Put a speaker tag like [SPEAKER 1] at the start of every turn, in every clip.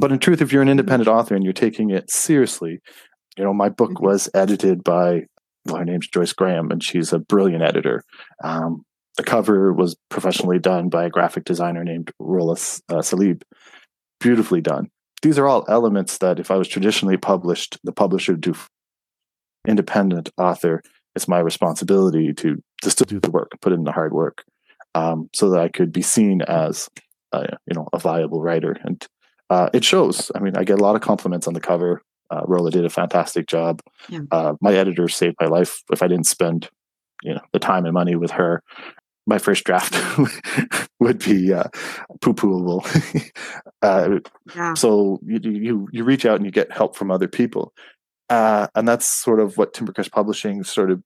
[SPEAKER 1] but in truth, if you're an independent author and you're taking it seriously, you know, my book
[SPEAKER 2] Mhm.
[SPEAKER 1] was edited by, well, her name's Joyce Graham, and she's a brilliant editor. Um, the cover was professionally done by a graphic designer named Rola uh, Salib. Beautifully done. These are all elements that if I was traditionally published, the publisher would do. Independent author, it's my responsibility to to still do the work, put in the hard work, um, so that I could be seen as, uh, you know, a viable writer. And uh, it shows. I mean, I get a lot of compliments on the cover. Uh, Rolla did a fantastic job.
[SPEAKER 2] Yeah.
[SPEAKER 1] Uh, my editor saved my life. If I didn't spend, you know, the time and money with her, my first draft would be uh, poo-pooable. uh,
[SPEAKER 2] Yeah.
[SPEAKER 1] so you, you you reach out and you get help from other people, uh, and that's sort of what Timbercrest Publishing sort of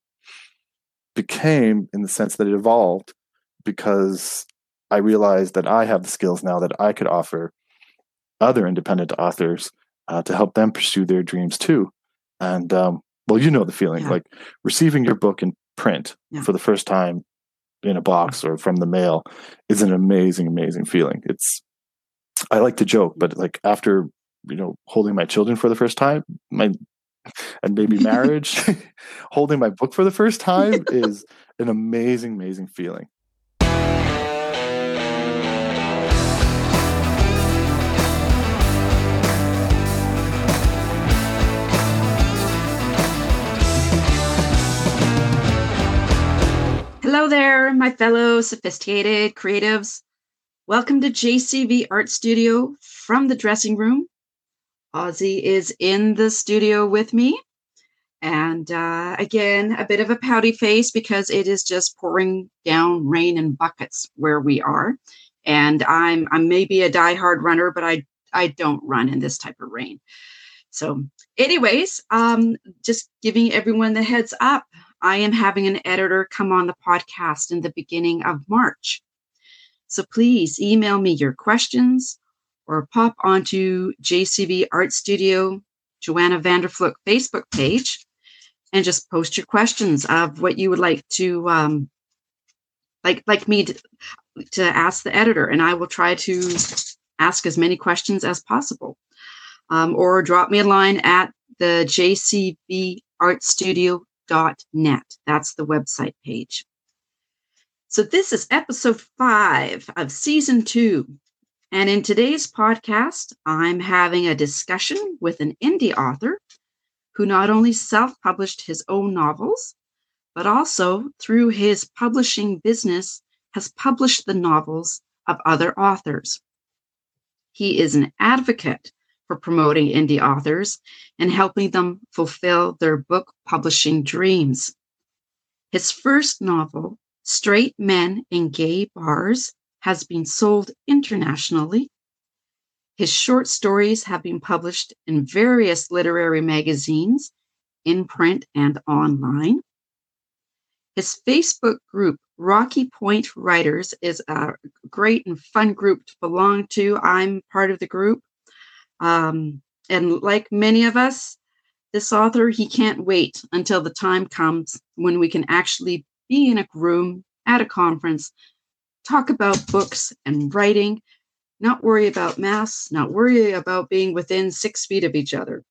[SPEAKER 1] became in the sense that it evolved because I realized that I have the skills now that I could offer other independent authors uh, to help them pursue their dreams too. And um, well, you know the feeling
[SPEAKER 2] Yeah.
[SPEAKER 1] like receiving your book in print
[SPEAKER 2] Yeah.
[SPEAKER 1] for the first time in a box or from the mail is an amazing, amazing feeling. It's I like to joke, but like after you know holding my children for the first time, my and maybe marriage, holding my book for the first time is an amazing, amazing feeling.
[SPEAKER 2] Hello there, my fellow sophisticated creatives. Welcome to JCB Art Studio from the dressing room. Ozzy is in the studio with me. And uh, again, a bit of a pouty face because it is just pouring down rain in buckets where we are. And I'm I'm maybe a diehard runner, but I I don't run in this type of rain. So, anyways, um, just giving everyone the heads up. I am having an editor come on the podcast in the beginning of March. So please email me your questions or pop onto JCB Art Studio Joanna Vanderflook Facebook page and just post your questions of what you would like to um, like like me to, to ask the editor and I will try to ask as many questions as possible. Um, or drop me a line at the JCB Art Studio net. That's the website page. So, this is episode five of season two. And in today's podcast, I'm having a discussion with an indie author who not only self published his own novels, but also through his publishing business has published the novels of other authors. He is an advocate for promoting indie authors and helping them fulfill their book publishing dreams. His first novel, Straight Men in Gay Bars, has been sold internationally. His short stories have been published in various literary magazines, in print and online. His Facebook group, Rocky Point Writers, is a great and fun group to belong to. I'm part of the group. Um, and like many of us, this author, he can't wait until the time comes when we can actually be in a room at a conference, talk about books and writing, not worry about masks, not worry about being within six feet of each other.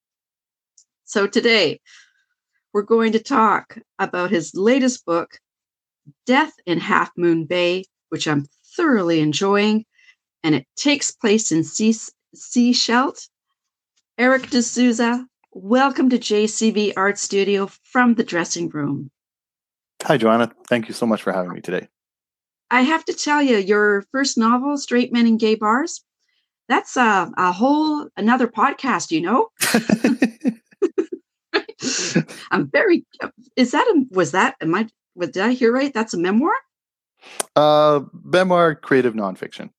[SPEAKER 2] So today, we're going to talk about his latest book, Death in Half Moon Bay, which I'm thoroughly enjoying, and it takes place in Sea- Sechelt. Eric D'Souza, welcome to JCB Art Studio from the dressing room.
[SPEAKER 1] Hi, Joanna. Thank you so much for having me today.
[SPEAKER 2] I have to tell you, your first novel, Straight Men in Gay Bars, that's a, a whole another podcast, you know? I'm very, is that, a, was that, am I, did I hear right? That's a memoir?
[SPEAKER 1] uh, memoir, creative nonfiction.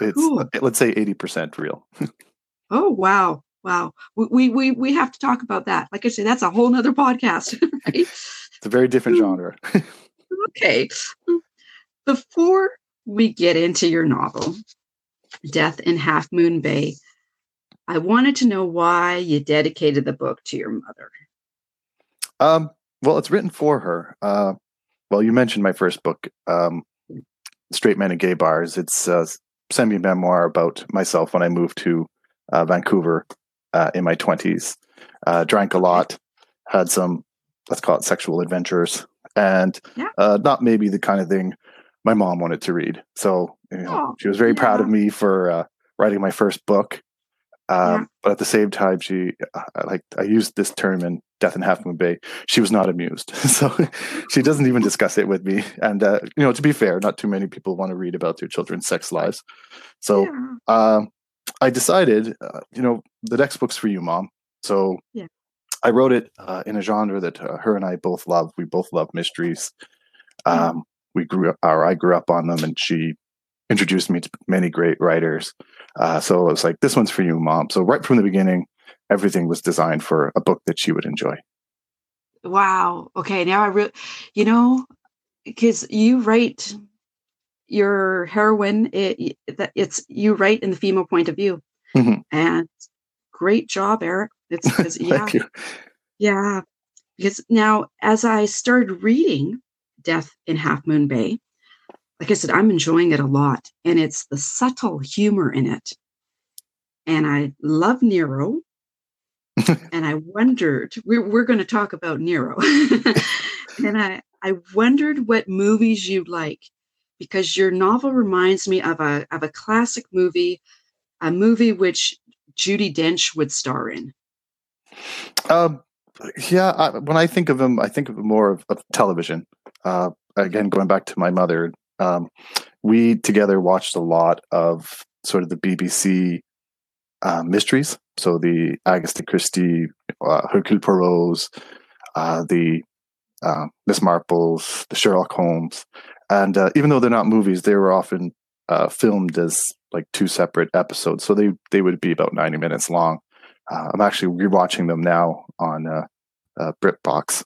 [SPEAKER 1] It's
[SPEAKER 2] Cool.
[SPEAKER 1] let's say eighty percent real.
[SPEAKER 2] Oh, wow. Wow. We, we, we, have to talk about that. Like I said, that's a whole nother podcast, right?
[SPEAKER 1] It's a very different genre.
[SPEAKER 2] okay. Before we get into your novel, Death in Half Moon Bay, I wanted to know why you dedicated the book to your mother.
[SPEAKER 1] Um, well, it's written for her. Uh, well, you mentioned my first book, um, Straight Men and Gay Bars. It's a semi memoir about myself when I moved to uh, Vancouver uh, in my 20s. Uh, drank a lot, had some, let's call it sexual adventures, and
[SPEAKER 2] Yeah.
[SPEAKER 1] uh, not maybe the kind of thing my mom wanted to read. So you know,
[SPEAKER 2] Oh,
[SPEAKER 1] she was very proud of me for uh, writing my first book. Um,
[SPEAKER 2] Yeah.
[SPEAKER 1] But at the same time, she uh, like I used this term in Death in Half Moon Bay. She was not amused, so she doesn't even discuss it with me. And uh, you know, to be fair, not too many people want to read about their children's sex lives. So
[SPEAKER 2] Yeah.
[SPEAKER 1] um, I decided, uh, you know, the next book's for you, mom. So
[SPEAKER 2] Yeah.
[SPEAKER 1] I wrote it uh, in a genre that uh, her and I both love. We both love mysteries.
[SPEAKER 2] Yeah.
[SPEAKER 1] Um, we grew up, or I grew up on them, and she introduced me to many great writers. Uh, so it was like, this one's for you, mom. So right from the beginning, everything was designed for a book that she would enjoy.
[SPEAKER 2] Wow. Okay. Now I really, you know, because you write your heroine, it, it's you write in the female point of view,
[SPEAKER 1] Mhm.
[SPEAKER 2] and great job, Eric. It's because yeah,
[SPEAKER 1] Thank you.
[SPEAKER 2] yeah. Because now, as I started reading Death in Half Moon Bay, like I said, I'm enjoying it a lot, and it's the subtle humor in it, and I love Nero. and I wondered, we're, we're going to talk about Nero. and I, I wondered what movies you like because your novel reminds me of a, of a classic movie, a movie which Judi Dench would star in.
[SPEAKER 1] Um, yeah, I, when I think of him, I think of more of, of television. Uh, again, going back to my mother, um, we together watched a lot of sort of the BBC uh, mysteries. So the Agatha Christie, uh, Hercule Poirot's, uh, the uh, Miss Marples, the Sherlock Holmes, and uh, even though they're not movies, they were often uh, filmed as like two separate episodes. So they they would be about ninety minutes long. I'm actually rewatching them now on BritBox,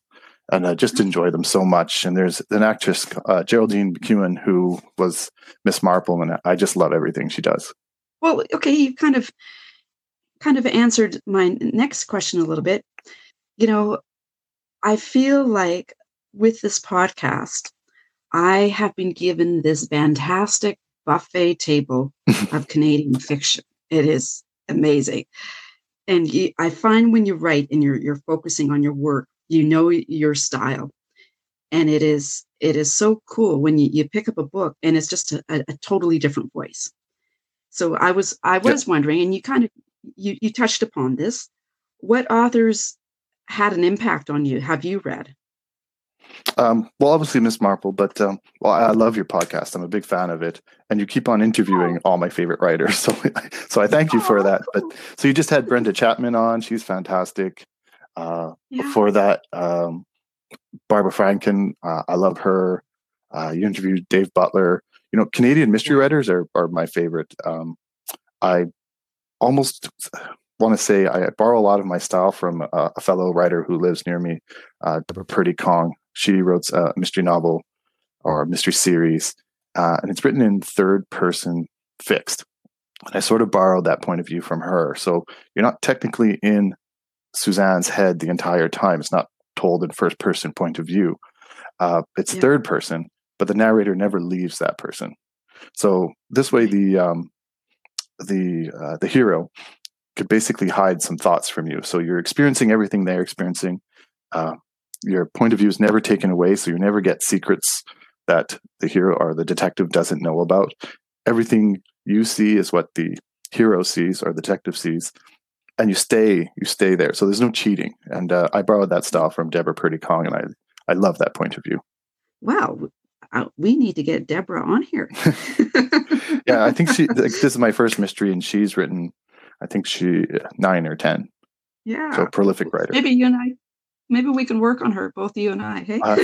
[SPEAKER 1] and I just enjoy them so much. And there's an actress, Geraldine McEwen, who was Miss Marple, and I just love everything she does.
[SPEAKER 2] Well, okay, you kind of kind of answered my next question a little bit. You know, I feel like with this podcast, I have been given this fantastic buffet table of Canadian fiction. It is amazing. And you, I find when you write and you're you're focusing on your work, you know your style. And it is it is so cool when you, you pick up a book and it's just a, a, a totally different voice. So I was I was wondering, and you kind of you you touched upon this. What authors had an impact on you? Have you read?
[SPEAKER 1] Um, well, obviously Miss Marple, but um, well, I love your podcast. I'm a big fan of it, and you keep on interviewing all my favorite writers. So, so I thank you for
[SPEAKER 2] Oh,
[SPEAKER 1] that. But so you just had Brenda Chapman on; she's fantastic. Uh,
[SPEAKER 2] Yeah.
[SPEAKER 1] Before that, um, Barbara Fradkin, uh, I love her. Uh, you interviewed Dave Butler. You know, Canadian mystery writers are are my favorite. Um, I almost want to say I borrow a lot of my style from uh, a fellow writer who lives near me, uh, Deborah Purdy Kong. She wrote a mystery novel or a mystery series, uh, and it's written in third person fixed. And I sort of borrowed that point of view from her. So you're not technically in Suzanne's head the entire time. It's not told in first person point of view. Uh, it's
[SPEAKER 2] Yeah.
[SPEAKER 1] third person, but the narrator never leaves that person. So this way, the um, the uh, the hero could basically hide some thoughts from you. So you're experiencing everything they're experiencing. Uh, your point of view is never taken away, so you never get secrets that the hero or the detective doesn't know about. Everything you see is what the hero sees or the detective sees, and you stay you stay there. So there's no cheating. And uh, I borrowed that style from Deborah Purdy Kong, and I I love that point of view.
[SPEAKER 2] Wow. Uh, We need to get Deborah on here.
[SPEAKER 1] Yeah, I think she. This is my first mystery, and she's written, I think she nine or ten.
[SPEAKER 2] yeah.
[SPEAKER 1] So prolific writer.
[SPEAKER 2] Maybe you and I, maybe we can work on her, both you and I. Hey,
[SPEAKER 1] Uh,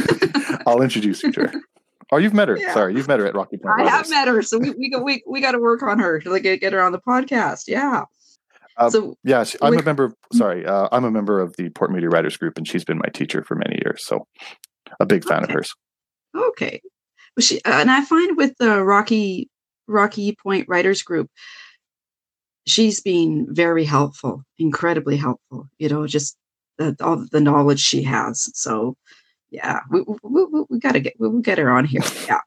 [SPEAKER 1] I'll introduce you to her. Oh, you've met her.
[SPEAKER 2] Yeah.
[SPEAKER 1] Sorry, you've met her at Rocky Point.
[SPEAKER 2] I have met her, so we we got we, we got to work on her to like get, her on the podcast. Yeah.
[SPEAKER 1] Um,
[SPEAKER 2] so
[SPEAKER 1] Yeah, she, I'm a member. Sorry, uh, I'm a member of the Port Moody Writers Group, and she's been my teacher for many years. So, a big fan of hers.
[SPEAKER 2] okay, she and I find with the Rocky Rocky Point Writers Group, she's been very helpful, incredibly helpful. You know, just the, all the knowledge she has. So, yeah, we we, we, we got to get we will get her on here. Yeah.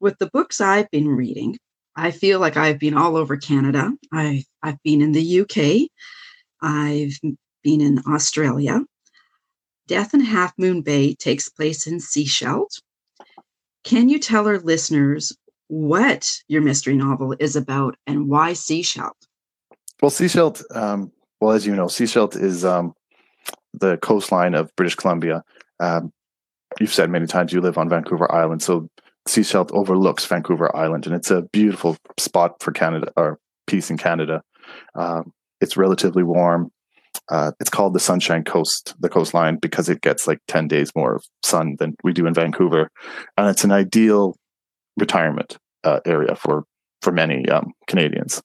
[SPEAKER 2] With the books I've been reading, I feel like I've been all over Canada. I, I've been in the UK. I've been in Australia. Death in Half Moon Bay takes place in Sechelt. Can you tell our listeners what your mystery novel is about and why Sechelt?
[SPEAKER 1] Well, Sechelt, um, well, as you know, Sechelt is um, the coastline of British Columbia. Um, you've said many times you live on Vancouver Island, so Sechelt overlooks Vancouver Island, and it's a beautiful spot for Canada or peace in Canada. Um, it's relatively warm. Uh, it's called the Sunshine Coast, the coastline, because it gets like 10 days more of sun than we do in Vancouver. And it's an ideal retirement uh, area for, for many um, Canadians.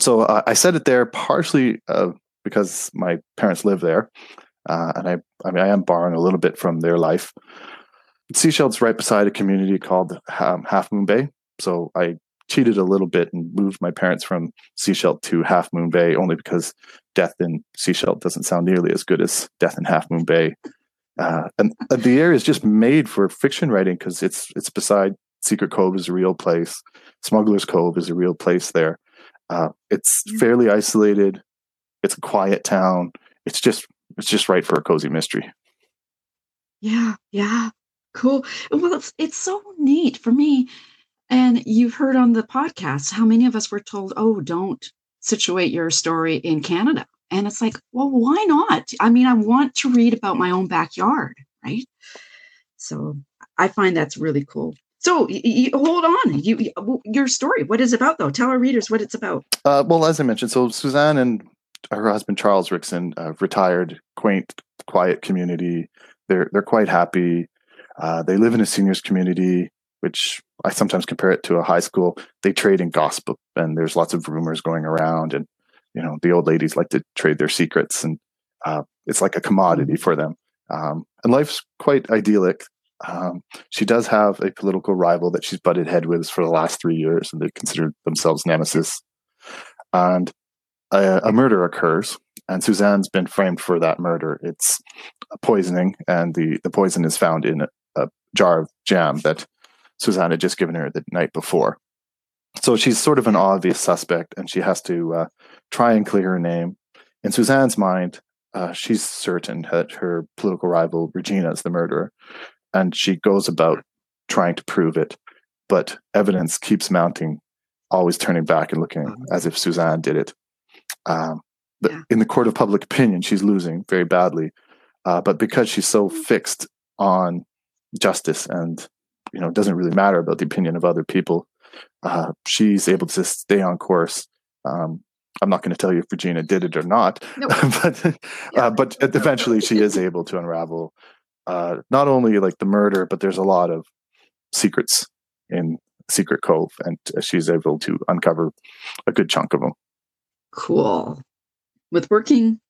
[SPEAKER 1] So uh, I said it there partially uh, because my parents live there. Uh, and I, I mean, I am borrowing a little bit from their life. Sechelt's right beside a community called um, Half Moon Bay. So I cheated a little bit and moved my parents from Sechelt to Half Moon Bay only because Death in Sechelt doesn't sound nearly as good as Death in Half Moon Bay. Uh, and the area is just made for fiction writing because it's it's beside Secret Cove is a real place. Smuggler's Cove is a real place there. Uh, it's fairly isolated. It's a quiet town. It's just it's just right for a cozy mystery.
[SPEAKER 2] Yeah, yeah, cool. Well, it's it's so neat for me. And you've heard on the podcast how many of us were told, "Oh, don't situate your story in Canada." And it's like, well, why not? I mean, I want to read about my own backyard, right? So I find that's really cool. So you, hold on, you, you, your story. What is about though? Tell our readers what it's about.
[SPEAKER 1] Uh, well, as I mentioned, so Suzanne and her husband Charles Rickson, uh, retired, quaint, quiet community. They're they're quite happy. Uh, they live in a seniors community, which I sometimes compare it to a high school. They trade in gossip, and there's lots of rumors going around, and you know the old ladies like to trade their secrets, and uh, it's like a commodity for them. Um, and life's quite idyllic. Um, she does have a political rival that she's butted head with for the last three years, and they consider themselves nemesis. And a, a, murder occurs, and Suzanne's been framed for that murder. It's poisoning, and the, the poison is found in a, a jar of jam that Suzanne had just given her the night before. So she's sort of an obvious suspect, and she has to uh, try and clear her name. In Suzanne's mind, uh, she's certain that her political rival Regina is the murderer, and she goes about trying to prove it, but evidence keeps mounting, always turning back and looking mm-hmm. as if Suzanne did it. Um, yeah. In the court of public opinion, she's losing very badly, uh, but because she's so mm-hmm. fixed on justice and you know it doesn't really matter about the opinion of other people, uh, she's able to stay on course. Um, I'm not going to tell you if Regina did it or not, nope. but uh, but eventually she is able to unravel uh, not only like the murder, but there's a lot of secrets in Secret Cove, and she's able to uncover a good chunk of them.
[SPEAKER 2] Cool. With working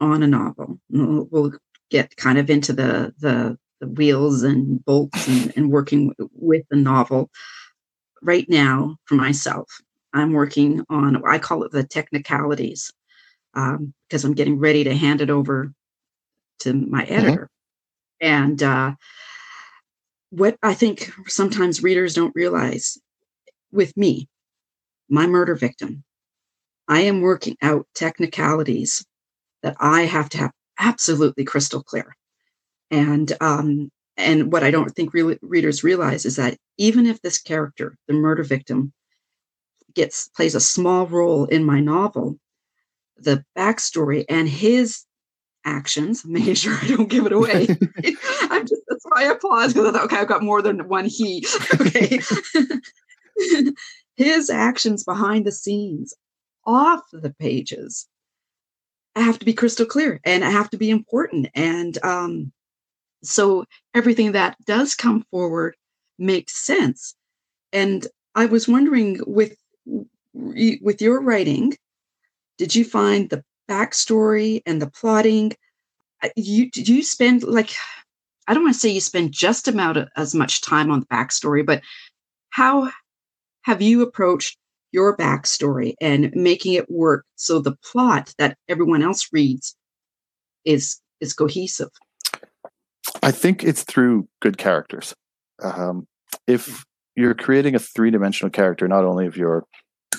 [SPEAKER 2] on a novel, we'll get kind of into the the, the wheels and bolts and, and working with the novel. Right now, for myself, I'm working on I call it the technicalities um, because I'm getting ready to hand it over to my mm-hmm. editor. Mm-hmm. And uh, what I think sometimes readers don't realize with me, my murder victim, I am working out technicalities that I have to have absolutely crystal clear. And um, and what I don't think re- readers realize is that even if this character, the murder victim, gets plays a small role in my novel, the backstory and his actions, making sure I don't give it away. I'm just that's why I pause because I thought, okay, I've got more than one he. Okay. His actions behind the scenes, off the pages, I have to be crystal clear and I have to be important. And um, so everything that does come forward makes sense. And I was wondering with with your writing, did you find the backstory and the plotting uh, you do you spend like i don't want to say you spend just about as much time on the backstory but how have you approached your backstory and making it work so the plot that everyone else reads is is cohesive
[SPEAKER 1] i think it's through good characters um, if you're creating a three dimensional character, not only of your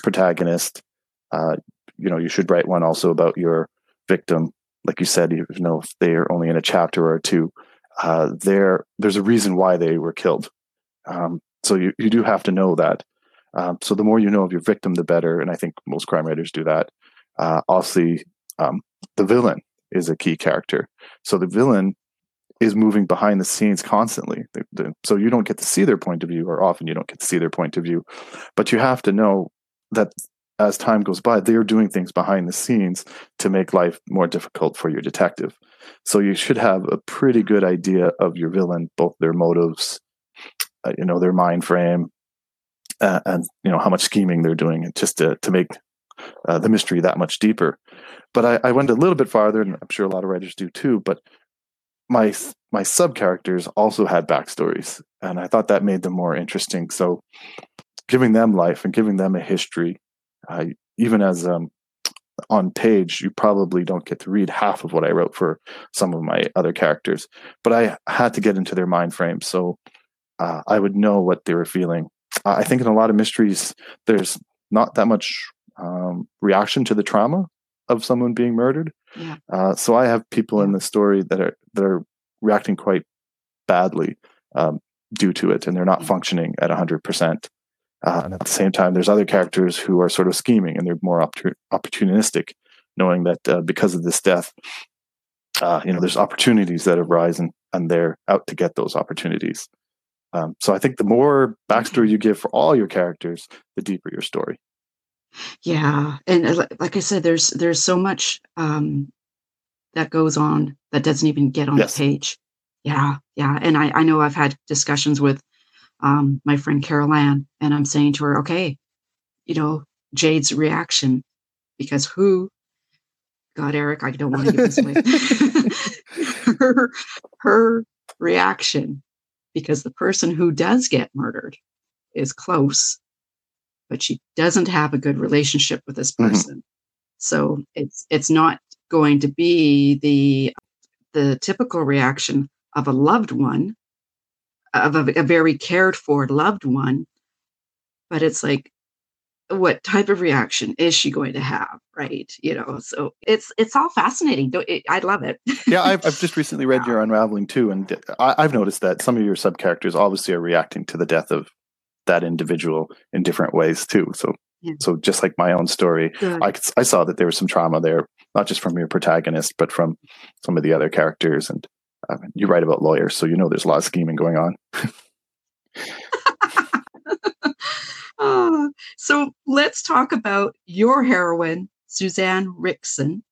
[SPEAKER 1] protagonist. Uh, you know, you should write one also about your victim. Like you said, you know, if they are only in a chapter or two, uh, there there's a reason why they were killed. Um, so you, you do have to know that. Um, so the more you know of your victim, the better. And I think most crime writers do that. Uh, obviously, um, the villain is a key character. So the villain is moving behind the scenes constantly. So you don't get to see their point of view, or often you don't get to see their point of view. But you have to know that as time goes by, they are doing things behind the scenes to make life more difficult for your detective. So you should have a pretty good idea of your villain, both their motives, uh, you know, their mind frame, uh, and you know how much scheming they're doing, just to to make uh, the mystery that much deeper. But I, I went a little bit farther, and I'm sure a lot of writers do too. But my my sub characters also had backstories, and I thought that made them more interesting. So, giving them life and giving them a history, uh, even as um, on page, you probably don't get to read half of what I wrote for some of my other characters. But I had to get into their mind frame, so uh, I would know what they were feeling. I think in a lot of mysteries, there's not that much um, reaction to the trauma of someone being murdered.
[SPEAKER 2] Yeah.
[SPEAKER 1] Uh, so I have people in the story that are that are reacting quite badly um, due to it, and they're not functioning at hundred percent. Uh, and at the same time, there's other characters who are sort of scheming and they're more opportunistic, knowing that uh, because of this death, uh, you know, there's opportunities that arise and, and they're out to get those opportunities. Um, so I think the more backstory you give for all your characters, the deeper your story.
[SPEAKER 2] Yeah, and uh, like I said, there's there's so much um, that goes on that doesn't even get on yes. the page. Yeah, yeah, and I I know I've had discussions with um, my friend Carol Ann, and I'm saying to her, okay, you know, Jade's reaction, because who, God, Eric, I don't want to give this away. her, her reaction, because the person who does get murdered is close, but she doesn't have a good relationship with this mm-hmm. person. Mm-hmm. So it's it's not going to be the the typical reaction of a loved one of a, a very cared for loved one but it's like what type of reaction is she going to have right you know so it's it's all fascinating it, i love it
[SPEAKER 1] yeah I've, I've just recently read your unraveling too and I, have noticed that some of your sub characters obviously are reacting to the death of that individual in different ways too so yeah. so just like my own story I, I saw that there was some trauma there not just from your protagonist but from some of the other characters and mean, you write about lawyers, so you know there's a lot of scheming going on.
[SPEAKER 2] oh, so let's talk about your heroine, Suzanne Rickson.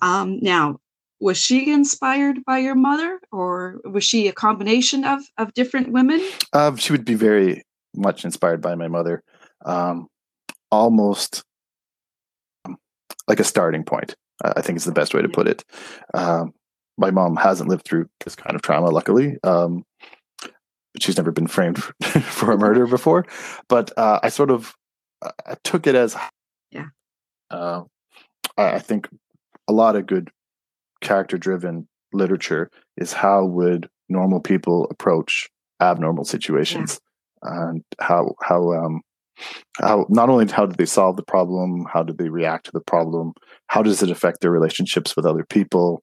[SPEAKER 2] Um, now, was she inspired by your mother, or was she a combination of of different women?
[SPEAKER 1] Uh, she would be very much inspired by my mother, um, almost um, like a starting point. I think is the best way to put it. Um, my mom hasn't lived through this kind of trauma, luckily. Um, she's never been framed for a murder before, but uh, I sort of I took it as
[SPEAKER 2] yeah.
[SPEAKER 1] Uh, I think a lot of good character-driven literature is how would normal people approach abnormal situations. And how how um, how not only how do they solve the problem, how do they react to the problem, how does it affect their relationships with other people,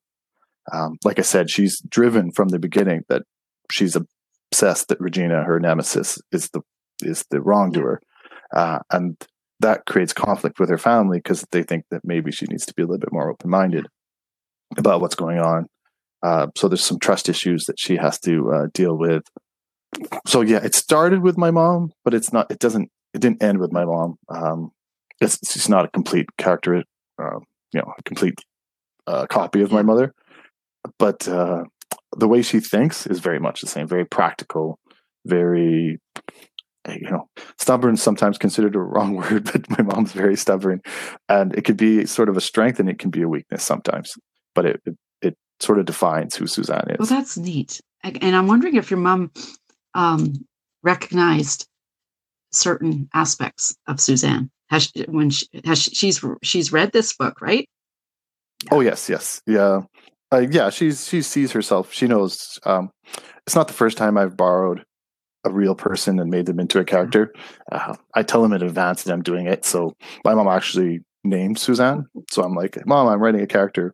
[SPEAKER 1] um, like I said, she's driven from the beginning that she's obsessed that Regina, her nemesis, is the is the wrongdoer, uh, and that creates conflict with her family because they think that maybe she needs to be a little bit more open minded about what's going on. Uh, so there's some trust issues that she has to uh, deal with. So yeah, it started with my mom, but it's not. It doesn't. It didn't end with my mom. Um, it's, it's not a complete character. Uh, you know, a complete uh, copy of my mother but uh, the way she thinks is very much the same. Very practical, very you know stubborn. Sometimes considered a wrong word, but my mom's very stubborn, and it could be sort of a strength and it can be a weakness sometimes. But it it, it sort of defines who Suzanne is.
[SPEAKER 2] Well, that's neat. And I'm wondering if your mom um, recognized certain aspects of Suzanne. Has she, when she, has she, she's she's read this book, right?
[SPEAKER 1] Oh yes, yes, yeah uh, yeah, she's she sees herself. She knows. Um, it's not the first time I've borrowed a real person and made them into a character. Uh, I tell them in advance that I'm doing it. So my mom actually named Suzanne. So I'm like, Mom, I'm writing a character,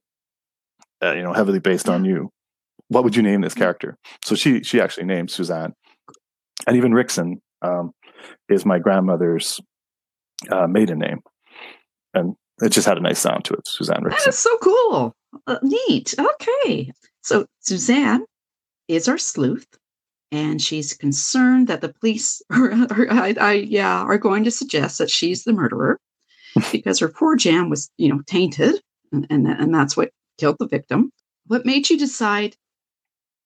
[SPEAKER 1] uh, you know, heavily based on you. What would you name this character? So she she actually named Suzanne, and even Rickson um, is my grandmother's uh, maiden name, and it just had a nice sound to it. Suzanne Rickson.
[SPEAKER 2] That is so cool. Uh, neat. Okay, so Suzanne is our sleuth and she's concerned that the police or, or I, I, yeah are going to suggest that she's the murderer because her poor jam was you know tainted and, and and that's what killed the victim what made you decide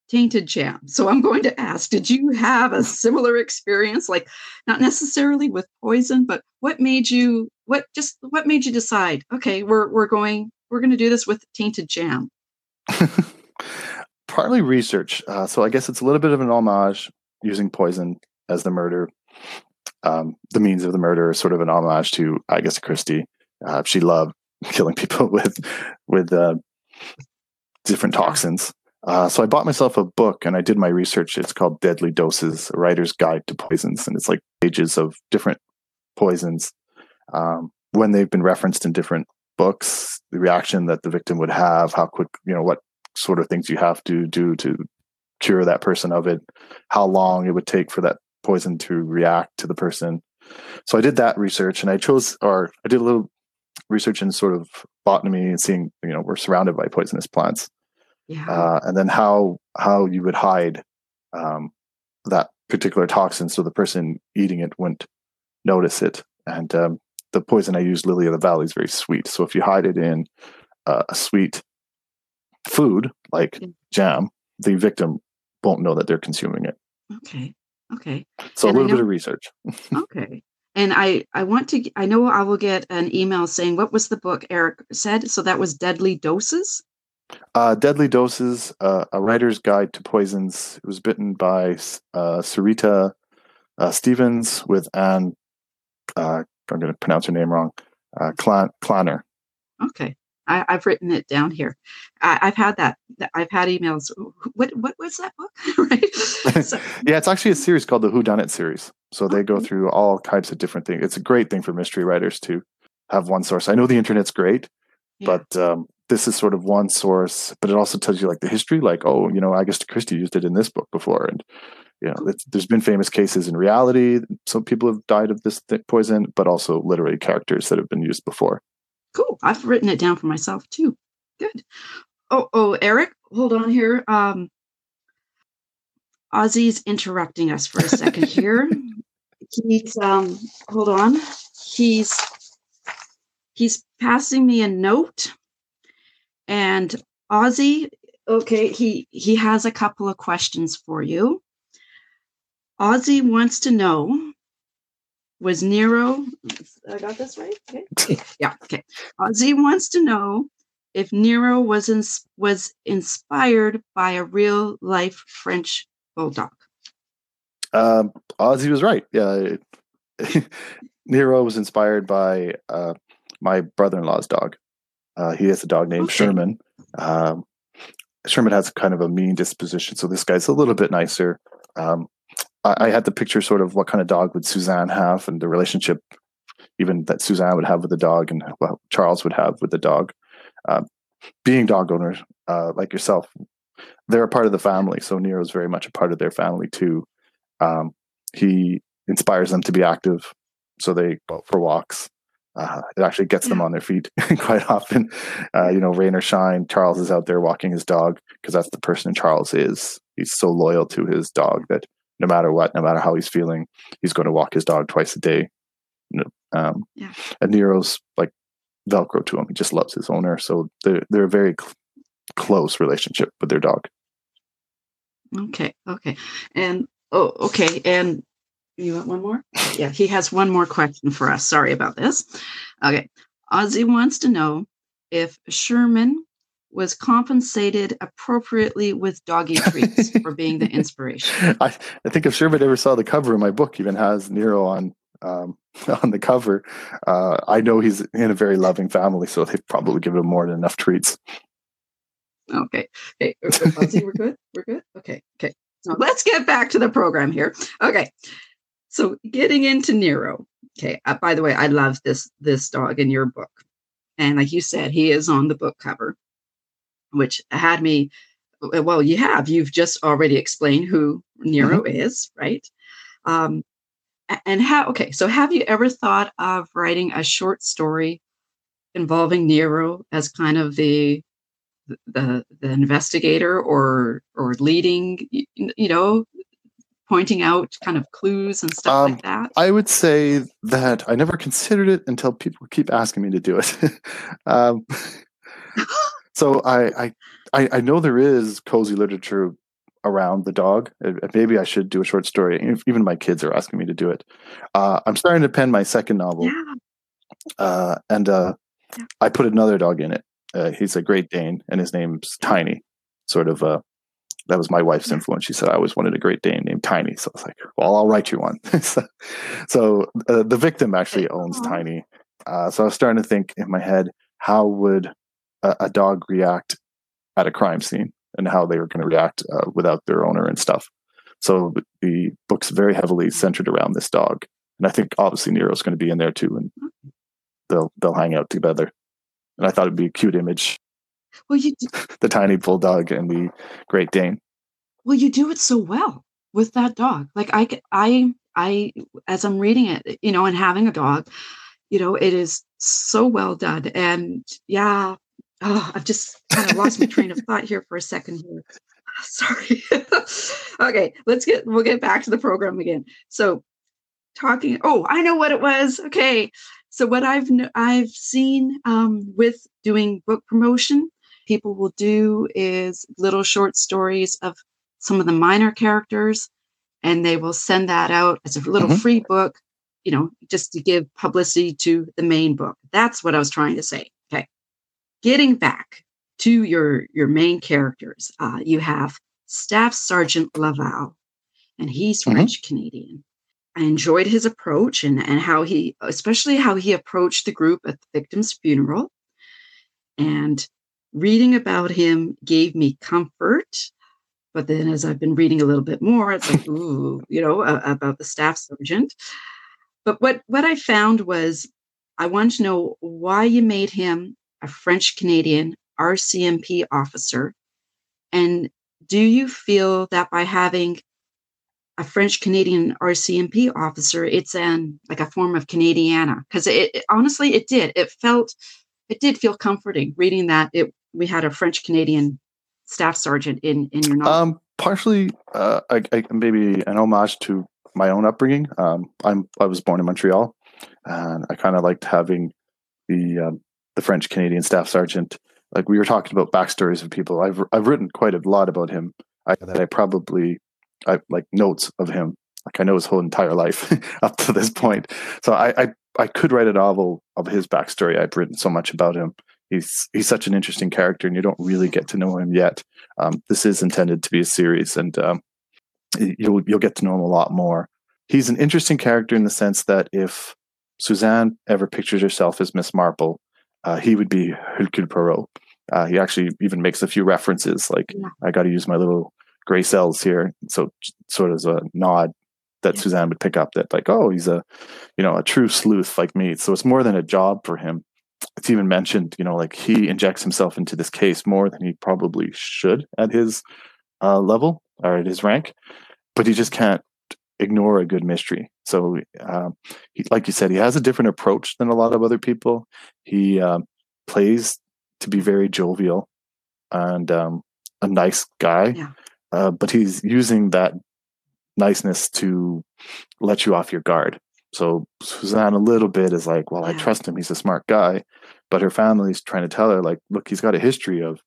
[SPEAKER 2] tainted jam so i'm going to ask did you have a similar experience like not necessarily with poison but what made you what just what made you decide okay we're we're going we're going to do this with tainted jam
[SPEAKER 1] partly research. Uh, so I guess it's a little bit of an homage using poison as the murder. Um, the means of the murder is sort of an homage to I guess Christie. Uh, she loved killing people with with uh, different toxins. Uh, so I bought myself a book and I did my research. It's called Deadly Doses: A Writer's Guide to Poisons, and it's like pages of different poisons um, when they've been referenced in different books, the reaction that the victim would have, how quick, you know, what sort of things you have to do to cure that person of it, how long it would take for that poison to react to the person. So I did that research and I chose, or I did a little research in sort of botany and seeing, you know, we're surrounded by poisonous plants. Yeah. Uh, and then how how you would hide um, that particular toxin so the person eating it wouldn't notice it. And um, the poison I use, Lily of the Valley, is very sweet. So if you hide it in uh, a sweet food like mm. jam, the victim won't know that they're consuming it.
[SPEAKER 2] Okay. Okay.
[SPEAKER 1] So and a little know, bit of research.
[SPEAKER 2] okay. And I I want to I know I will get an email saying what was the book Eric said. So that was Deadly Doses.
[SPEAKER 1] Uh, Deadly Doses, uh, a writer's guide to poisons. It was written by uh, Serita uh, Stevens with Anne. Uh, I'm going to pronounce her name wrong. Uh, Clan- Clanner.
[SPEAKER 2] Okay. I, have written it down here. I, have had that. I've had emails. What what was that book? right.
[SPEAKER 1] So, yeah, it's actually a series called the Who Done It series. So they go through all types of different things. It's a great thing for mystery writers to have one source. I know the internet's great, yeah. but um, this is sort of one source. But it also tells you like the history. Like, oh, you know, Agatha Christie used it in this book before, and you know, there's been famous cases in reality. Some people have died of this th- poison, but also literary characters that have been used before.
[SPEAKER 2] Cool. I've written it down for myself too. Good. Oh, oh, Eric, hold on here. Um, Ozzy's interrupting us for a second here. He's um, hold on. He's he's passing me a note, and Ozzy. Okay, he he has a couple of questions for you. Ozzy wants to know was Nero. I got this right. Okay. yeah. Okay. Ozzy wants to know if Nero was in, was inspired by a real life French bulldog.
[SPEAKER 1] Um, Ozzy was right. Yeah. Nero was inspired by uh, my brother-in-law's dog. Uh, he has a dog named okay. Sherman. Um, Sherman has kind of a mean disposition, so this guy's a little bit nicer. Um, I, I had to picture sort of what kind of dog would Suzanne have and the relationship even that Suzanne would have with the dog and what Charles would have with the dog. Uh, being dog owners uh, like yourself, they're a part of the family. So Nero is very much a part of their family too. Um, he inspires them to be active, so they go for walks. Uh, it actually gets them on their feet quite often. Uh, you know, rain or shine, Charles is out there walking his dog because that's the person Charles is. He's so loyal to his dog that no matter what, no matter how he's feeling, he's going to walk his dog twice a day. Um, yeah. And Nero's like Velcro to him. He just loves his owner. So they're, they're a very cl- close relationship with their dog.
[SPEAKER 2] Okay. Okay. And, oh, okay. And you want one more? Yeah. He has one more question for us. Sorry about this. Okay. Ozzy wants to know if Sherman was compensated appropriately with doggy treats for being the inspiration.
[SPEAKER 1] I, I, think if Sherman ever saw the cover of my book, even has Nero on um, on the cover, uh, I know he's in a very loving family, so they probably give him more than enough treats.
[SPEAKER 2] Okay. Okay. Ozzy, we're good. We're good. Okay. Okay. So let's get back to the program here. Okay. So getting into Nero. Okay. Uh, by the way, I love this this dog in your book. And like you said, he is on the book cover, which had me well, you have. You've just already explained who Nero mm-hmm. is, right? Um, and how okay so have you ever thought of writing a short story involving nero as kind of the the the investigator or or leading you know pointing out kind of clues and stuff um, like that
[SPEAKER 1] i would say that i never considered it until people keep asking me to do it um, so I, I i know there is cozy literature around the dog. Maybe I should do a short story. Even my kids are asking me to do it. Uh, I'm starting to pen my second novel, yeah. uh, and uh, yeah. I put another dog in it. Uh, he's a Great Dane, and his name's Tiny. Sort of. Uh, that was my wife's influence. She said I always wanted a Great Dane named Tiny. So I was like, well, I'll write you one. so, so uh, the victim actually owns Tiny. so I was starting to think in my head, how would a, a dog react at a crime scene? and how they were going to react uh, without their owner and stuff. So the book's very heavily centered around this dog, and I think obviously Nero's going to be in there too, and they'll they'll hang out together. And I thought it'd be a cute image.
[SPEAKER 2] Well, you do-
[SPEAKER 1] the tiny bulldog and the Great Dane.
[SPEAKER 2] Well, you do it so well with that dog. Like I, I, I, as I'm reading it, you know, and having a dog, you know, it is so well done. And yeah, oh, I've just kind of lost my train of thought here for a second here. Sorry. okay, let's get we'll get back to the program again. So talking oh, I know what it was. Okay. So what I've I've seen um, with doing book promotion, people will do is little short stories of some of the minor characters and they will send that out as a little mm-hmm. free book, you know, just to give publicity to the main book. That's what I was trying to say Okay. getting back to your your main characters, uh, you have Staff Sergeant Laval, and he's mm-hmm. French Canadian. I enjoyed his approach and, and how he, especially how he approached the group at the victim's funeral. And reading about him gave me comfort. But then as I've been reading a little bit more, it's like, ooh, you know, uh, about the staff sergeant. But what, what I found was I wanted to know why you made him a French Canadian RCMP officer? And do you feel that by having a French Canadian RCMP officer, it's an like a form of Canadiana? Because it, it, honestly, it did. It felt, it did feel comforting reading that it we had a French Canadian staff sergeant in in your novel.
[SPEAKER 1] Um, partially, uh, I, I, maybe an homage to my own upbringing. Um, I'm I was born in Montreal, and I kind of liked having the um, the French Canadian staff sergeant. Like we were talking about backstories of people. I've I've written quite a lot about him. I, that I probably I like notes of him. Like I know his whole entire life up to this point. So I, I I could write a novel of his backstory. I've written so much about him. He's he's such an interesting character, and you don't really get to know him yet. Um, this is intended to be a series, and um, you'll you'll get to know him a lot more. He's an interesting character in the sense that if Suzanne ever pictures herself as Miss Marple, uh, he would be Hercule Poirot. Uh, he actually even makes a few references, like yeah. I got to use my little gray cells here. So sort of as a nod that yeah. Suzanne would pick up that like, oh, he's a, you know, a true sleuth like me. So it's more than a job for him. It's even mentioned, you know, like he injects himself into this case more than he probably should at his uh, level or at his rank, but he just can't ignore a good mystery. So, um, he, like you said, he has a different approach than a lot of other people. He um, plays to be very jovial and um, a nice guy, yeah. uh, but he's using that niceness to let you off your guard. So Suzanne a little bit is like, well. I trust him. He's a smart guy, but her family's trying to tell her like, look, he's got a history of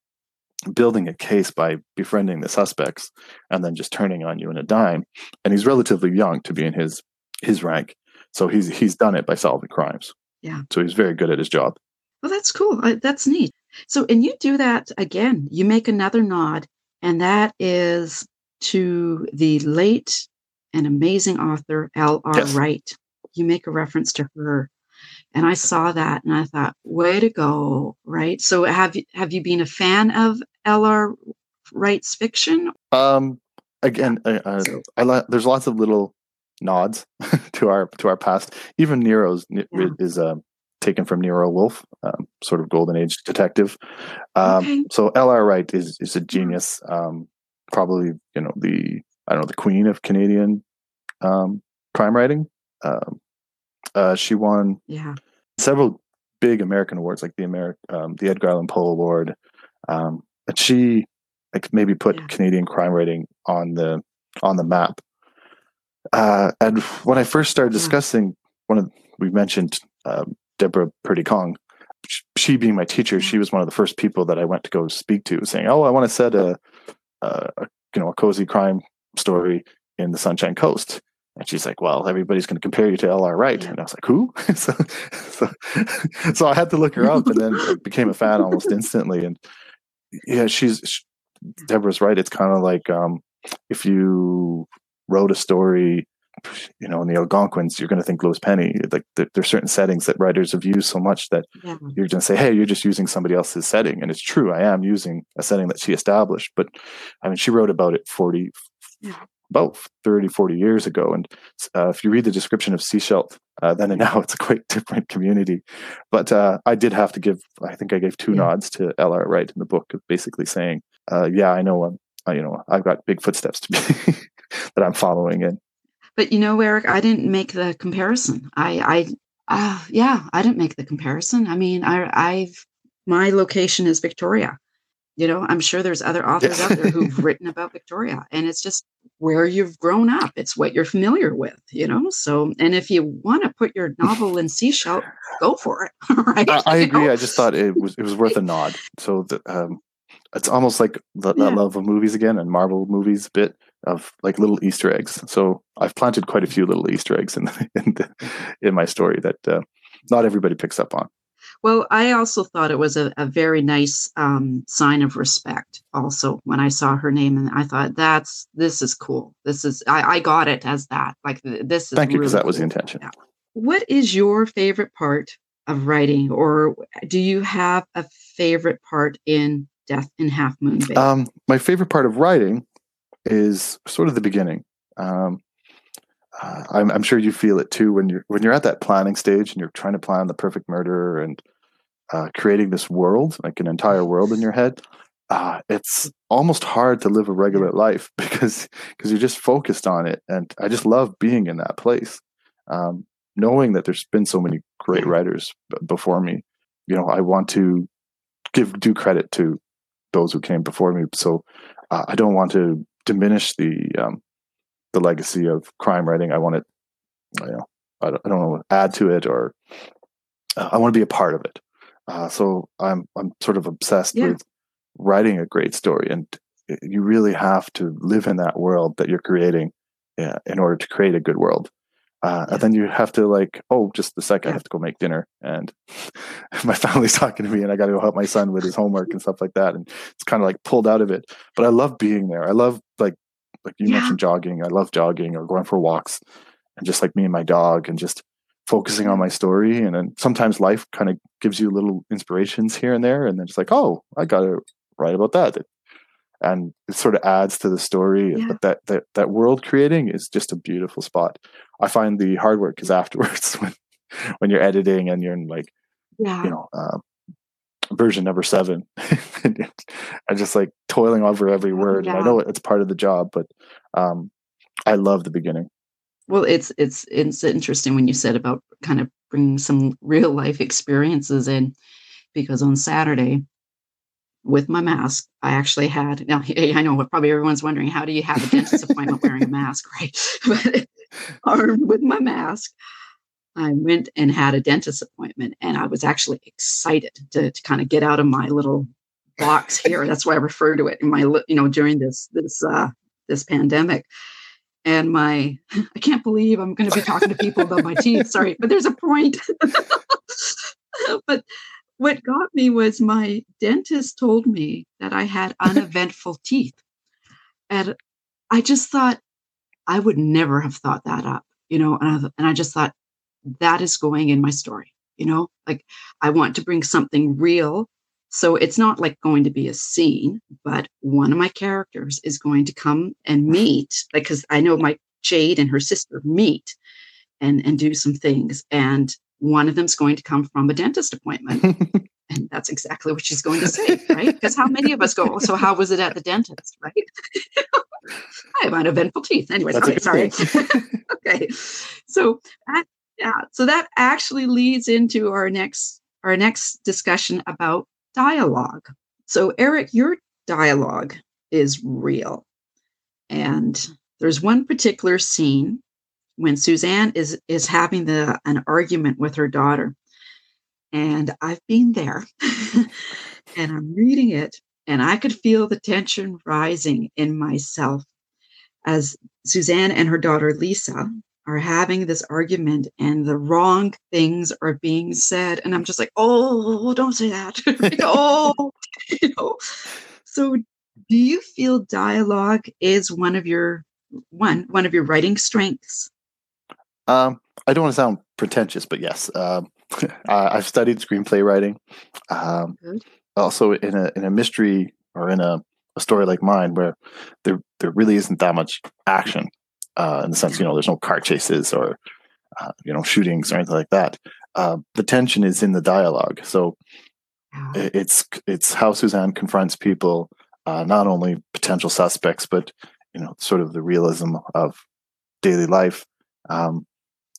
[SPEAKER 1] building a case by befriending the suspects and then just turning on you in a dime. And he's relatively young to be in his his rank, so he's he's done it by solving crimes.
[SPEAKER 2] Yeah.
[SPEAKER 1] So he's very good at his job.
[SPEAKER 2] Well, that's cool. that's neat. So, and you do that again. You make another nod, and that is to the late and amazing author L.R. Yes. Wright. You make a reference to her and I saw that and I thought, way to go, right? So have you have you been a fan of L.R. Wright's fiction?
[SPEAKER 1] Um, again, I li- there's lots of little nods to our to our past. Even Nero's yeah. is uh, taken from Nero Wolfe, um, sort of golden age detective. Um, okay. So L.R. Wright is is a genius. Um, probably you know the I don't know the queen of Canadian um, crime writing. Um, uh, she won
[SPEAKER 2] yeah.
[SPEAKER 1] several big American awards, like the Ameri- um, the Edgar Allan Poe Award. Um, and she like maybe put yeah. Canadian crime writing on the on the map. Uh, and when I first started discussing one of we mentioned um, Deborah Purdy Kong, she being my teacher, she was one of the first people that I went to go speak to, saying, "Oh, I want to set a, a you know a cozy crime story in the Sunshine Coast." And she's like, "Well, everybody's going to compare you to L.R. Wright," and I was like, "Who?" so, so, so, I had to look her up, and then became a fan almost instantly. And yeah, she's she, Deborah's right. It's kind of like um, if you wrote a story, you know, in the Algonquins, you're going to think Louise Penny. Like there, there, are certain settings that writers have used so much that yeah. you're going to say, "Hey, you're just using somebody else's setting," and it's true. I am using a setting that she established, but I mean, she wrote about it forty. Yeah about 30, 40 years ago. And uh, if you read the description of Sechelt, uh, then and now it's a quite different community. But uh, I did have to give, I think I gave two yeah. nods to L.R. Wright in the book, basically saying, uh, yeah, I know, I'm, uh, you know, I've got big footsteps to be that I'm following in.
[SPEAKER 2] But you know, Eric, I didn't make the comparison. I, I, uh, yeah, I didn't make the comparison. I mean, I, I've, my location is Victoria you know i'm sure there's other authors out there who've written about victoria and it's just where you've grown up it's what you're familiar with you know? So and if you want to put your novel in Sechelt go for it right?
[SPEAKER 1] I, I agree know? i just thought it was it was worth a nod so that um it's almost like the, that yeah. love of movies again and marvel movies bit of like little easter eggs so i've planted quite a few little easter eggs in in, the, in my story that uh, not everybody picks up on
[SPEAKER 2] well, I also thought it was a, a very nice um, sign of respect. Also, when I saw her name, and I thought that's this is cool. This is I, I got it as that. Like this is.
[SPEAKER 1] Thank you, because really that cool. was the intention. Yeah.
[SPEAKER 2] What is your favorite part of writing, or do you have a favorite part in Death in Half Moon Bay?
[SPEAKER 1] Um, my favorite part of writing is sort of the beginning. Um, uh, I'm, I'm, sure you feel it too when you're when you're at that planning stage and you're trying to plan the perfect murder and uh, creating this world, like an entire world in your head, uh, it's almost hard to live a regular life because because you're just focused on it. And I just love being in that place, um, knowing that there's been so many great writers b- before me. You know, I want to give due credit to those who came before me. So uh, I don't want to diminish the um, the legacy of crime writing. I want to, you know, I don't, I don't know, add to it or uh, I want to be a part of it. Uh, so I'm I'm sort of obsessed yeah. with writing a great story, and you really have to live in that world that you're creating yeah, in order to create a good world. Uh, yeah. And then you have to like, oh, just a sec, I have to go make dinner, and my family's talking to me, and I got to go help my son with his homework and stuff like that. And it's kind of like pulled out of it. But I love being there. I love like like you mentioned jogging. I love jogging or going for walks, and just like me and my dog, and just focusing on my story and then sometimes life kind of gives you little inspirations here and there and then it's like oh i gotta write about that and it sort of adds to the story yeah. but that, that that world creating is just a beautiful spot i find the hard work is afterwards when when you're editing and you're in like yeah. you know uh, version number seven and just like toiling over every oh, word yeah. i know it's part of the job but um i love the beginning
[SPEAKER 2] well, it's it's it's interesting when you said about kind of bringing some real life experiences in, because on Saturday, with my mask, I actually had. Now I know probably everyone's wondering how do you have a dentist appointment wearing a mask, right? But armed with my mask, I went and had a dentist appointment, and I was actually excited to, to kind of get out of my little box here. That's why I refer to it in my you know during this this uh, this pandemic and my i can't believe i'm going to be talking to people about my teeth sorry but there's a point. But what got me was my dentist told me that i had uneventful teeth. And i just thought i would never have thought that up you know and I, and I just thought that is going in my story you know? Like i want to bring something real So it's not like going to be a scene, but one of my characters is going to come and meet, like, because I know my Jade and her sister meet and and do some things, and one of them's going to come from a dentist appointment. and that's exactly what she's going to say, right? Because how many of us go, so how was it at the dentist, right? I have uneventful teeth. Anyways, okay, sorry. okay. So that, yeah, so that actually leads into our next our next discussion about dialogue. So Eric, your dialogue is real. And there's one particular scene when Suzanne is is having the an argument with her daughter. And I've been there. and I'm reading it and I could feel the tension rising in myself as Suzanne and her daughter Lisa are having this argument and the wrong things are being said. And I'm just like, oh, don't say that. oh, you know. So do you feel dialogue is one of your one one of your writing strengths?
[SPEAKER 1] Um, I don't want to sound pretentious, but yes, um, I've studied screenplay writing. Um, also, in a in a mystery or in a, a story like mine, where there there really isn't that much action, uh, in the sense you know there's no car chases or uh, you know shootings or anything like that. Uh, the tension is in the dialogue, so it's it's how Suzanne confronts people, uh, not only potential suspects, but you know sort of the realism of daily life. Um,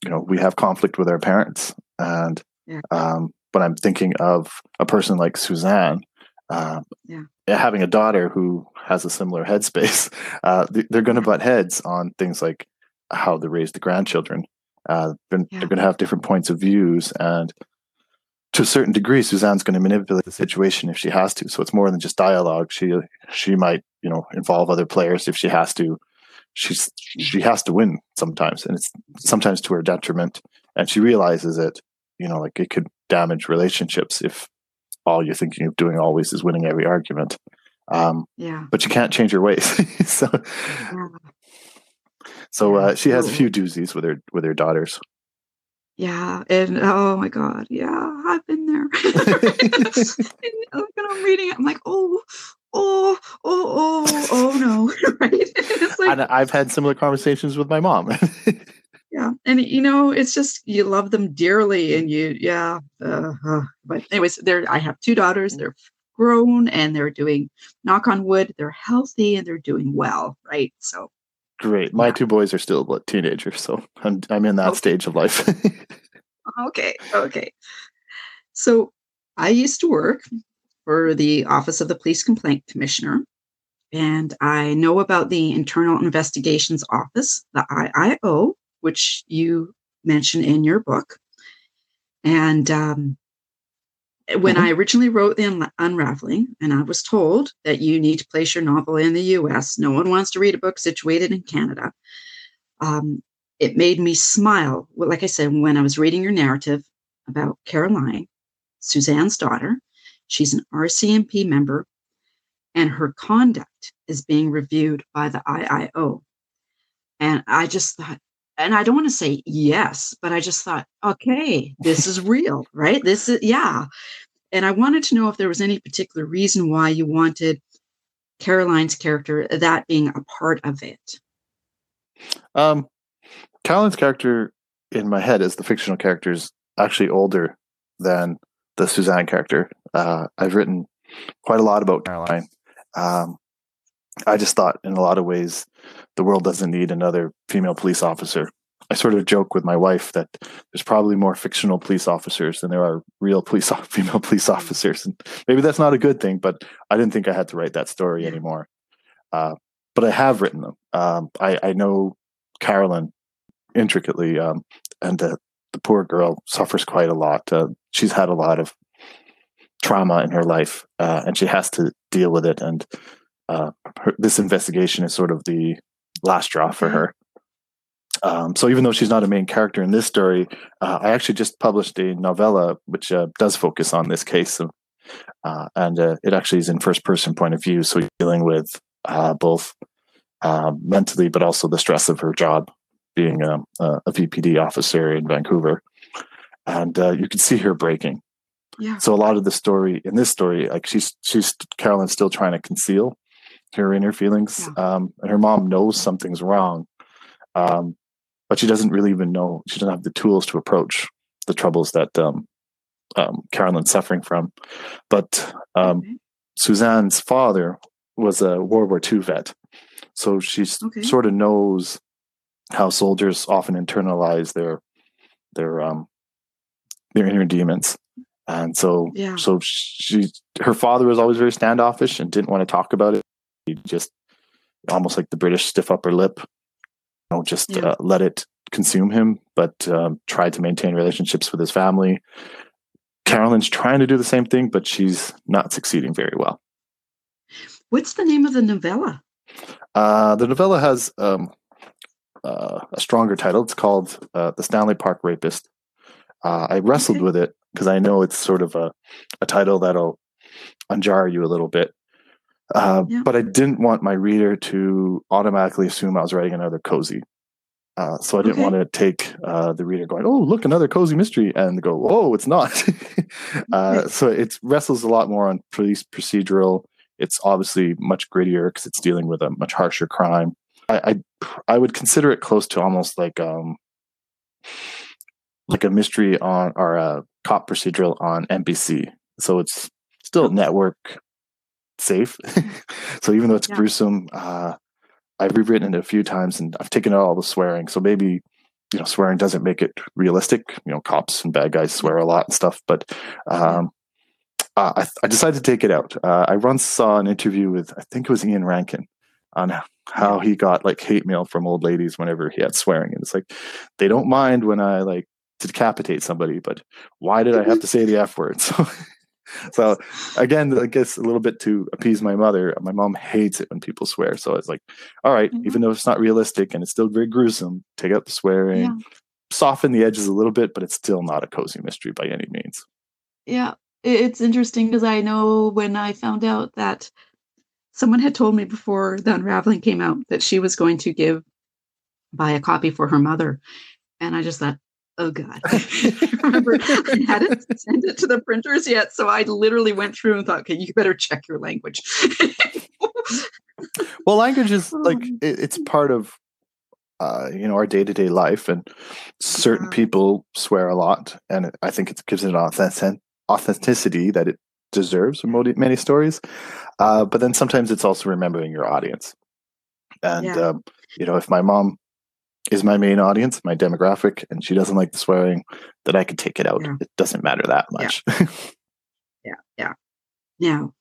[SPEAKER 1] you know we have conflict with our parents and um, but i'm thinking of a person like suzanne uh, yeah. having a daughter who has a similar headspace uh, they're going to butt heads on things like how they raise the grandchildren. Uh, they're, yeah. they're going to have different points of views and to a certain degree suzanne's going to manipulate the situation if she has to. So it's more than just dialogue. She she might you know involve other players if she has to. She's she has to win sometimes and it's sometimes to her detriment. And she realizes it you know like it could damage relationships if all you're thinking of doing always is winning every argument um yeah but you can't change your ways so yeah. so uh, she has a few doozies with her with her daughters
[SPEAKER 2] yeah and oh my god yeah i've been there and i'm reading it i'm like oh oh, oh, oh, oh no, right?
[SPEAKER 1] like, and I've had similar conversations with my mom.
[SPEAKER 2] Yeah, and you know, it's just you love them dearly, and you, yeah. Uh, uh, but anyways, there, I have two daughters. They're grown, and they're doing. Knock on wood, they're healthy and they're doing well, right? So.
[SPEAKER 1] Great. My yeah. two boys are still teenagers, so I'm I'm in that okay. stage of life.
[SPEAKER 2] okay. Okay. So I used to work for the Office of the Police Complaint Commissioner. And I know about the Internal Investigations Office, the IIO, which you mention in your book. And um, when mm-hmm. I originally wrote The Un- Unraveling, and I was told that you need to place your novel in the US, no one wants to read a book situated in Canada. Um, it made me smile. Well, like I said, when I was reading your narrative about Caroline, Suzanne's daughter, She's an RCMP member, and her conduct is being reviewed by the IIO. And I just thought, and I don't want to say yes, but I just thought, okay, this is real, right? This is, yeah. And I wanted to know if there was any particular reason why you wanted Caroline's character, that being a part of it.
[SPEAKER 1] Um, Caroline's character in my head as the fictional character is actually older than the Suzanne character. Uh, I've written quite a lot about Caroline. Um, I just thought, in a lot of ways, the world doesn't need another female police officer. I sort of joke with my wife that there's probably more fictional police officers than there are real police female police officers, and maybe that's not a good thing. But I didn't think I had to write that story anymore. Uh, but I have written them. Um, I, I, know Carolyn intricately, um, and uh, the poor girl suffers quite a lot. Uh, she's had a lot of trauma in her life, uh, and she has to deal with it. And uh, her, this investigation is sort of the last straw for mm-hmm. her. Um, so even though she's not a main character in this story, uh, I actually just published a novella which uh, does focus on this case, uh, and it actually is in first person point of view. So dealing with both mentally, but also the stress of her job being a, a VPD officer in Vancouver, and uh, you can see her breaking.
[SPEAKER 2] Yeah.
[SPEAKER 1] So a lot of the story in this story, like she's she's Carolyn's still trying to conceal her inner feelings, um, and her mom knows something's wrong, um, but she doesn't really even know. She doesn't have the tools to approach the troubles that um, um, Carolyn's suffering from. But um,
[SPEAKER 2] Okay.
[SPEAKER 1] Suzanne's father was a World War II vet, so she
[SPEAKER 2] Okay.
[SPEAKER 1] sort of knows how soldiers often internalize their their um their inner demons, and so
[SPEAKER 2] Yeah.
[SPEAKER 1] so she her father was always very standoffish and didn't want to talk about He just almost like the British stiff upper lip, you know, just
[SPEAKER 2] Yeah.
[SPEAKER 1] uh, let it consume him, but um, tried to maintain relationships with his family. Carolyn's trying to do the same thing, but she's not succeeding very well.
[SPEAKER 2] What's the name of the novella?
[SPEAKER 1] Uh, the novella has um, uh, a stronger title. It's called uh, "The Stanley Park Rapist." Uh, I wrestled
[SPEAKER 2] Okay.
[SPEAKER 1] with it because I know it's sort of a, a title that'll unjar you a little bit. Uh,
[SPEAKER 2] Yeah.
[SPEAKER 1] But I didn't want my reader to automatically assume I was writing another cozy. Uh, so I didn't
[SPEAKER 2] Okay.
[SPEAKER 1] want to take uh, the reader going, "Oh, look, another cozy mystery," and go, "Oh, it's not." uh,
[SPEAKER 2] Okay.
[SPEAKER 1] so it wrestles a lot more on police procedural. It's obviously much grittier because it's dealing with a much harsher crime. I, I I would consider it close to almost like um like a mystery on or a cop procedural on NBC. So it's still network safe. so even though it's
[SPEAKER 2] Yeah.
[SPEAKER 1] gruesome, uh, I've rewritten it a few times and I've taken out all the swearing. So maybe you know swearing doesn't make it realistic. You know, cops and bad guys swear a lot and stuff, but um, uh, I, I decided to take it out. Uh, I once saw an interview with I think it was Ian Rankin on how he got like hate mail from old ladies whenever he had swearing, and it's like they don't mind when I like decapitate somebody, but why did I have to say the f word? So, so again, I guess a little bit to appease my mother. My mom hates it when people swear, so I was like, all right,
[SPEAKER 2] Mhm.
[SPEAKER 1] even though it's not realistic and it's still very gruesome, take out the swearing,
[SPEAKER 2] Yeah.
[SPEAKER 1] soften the edges a little bit, but it's still not a cozy mystery by any means.
[SPEAKER 2] Yeah, it's interesting because I know when I found out that someone had told me before the Unraveling came out that she was going to give buy a copy for her mother, and I just thought, oh god. Remember, I hadn't sent it to the printers yet, so I literally went through and thought, okay, you better check your language.
[SPEAKER 1] Well, language is like
[SPEAKER 2] Um,
[SPEAKER 1] it, it's part of uh, you know our day to day life, and certain
[SPEAKER 2] Yeah.
[SPEAKER 1] people swear a lot, and I think it gives it an authentic authenticity that it deserves in many stories. Uh, but then sometimes it's also remembering your audience, and
[SPEAKER 2] Yeah.
[SPEAKER 1] um, you know if my mom is my main audience, my demographic, and she doesn't like the swearing, that I can take it out.
[SPEAKER 2] Yeah.
[SPEAKER 1] It doesn't matter that much.
[SPEAKER 2] Yeah.
[SPEAKER 1] yeah.
[SPEAKER 2] Now,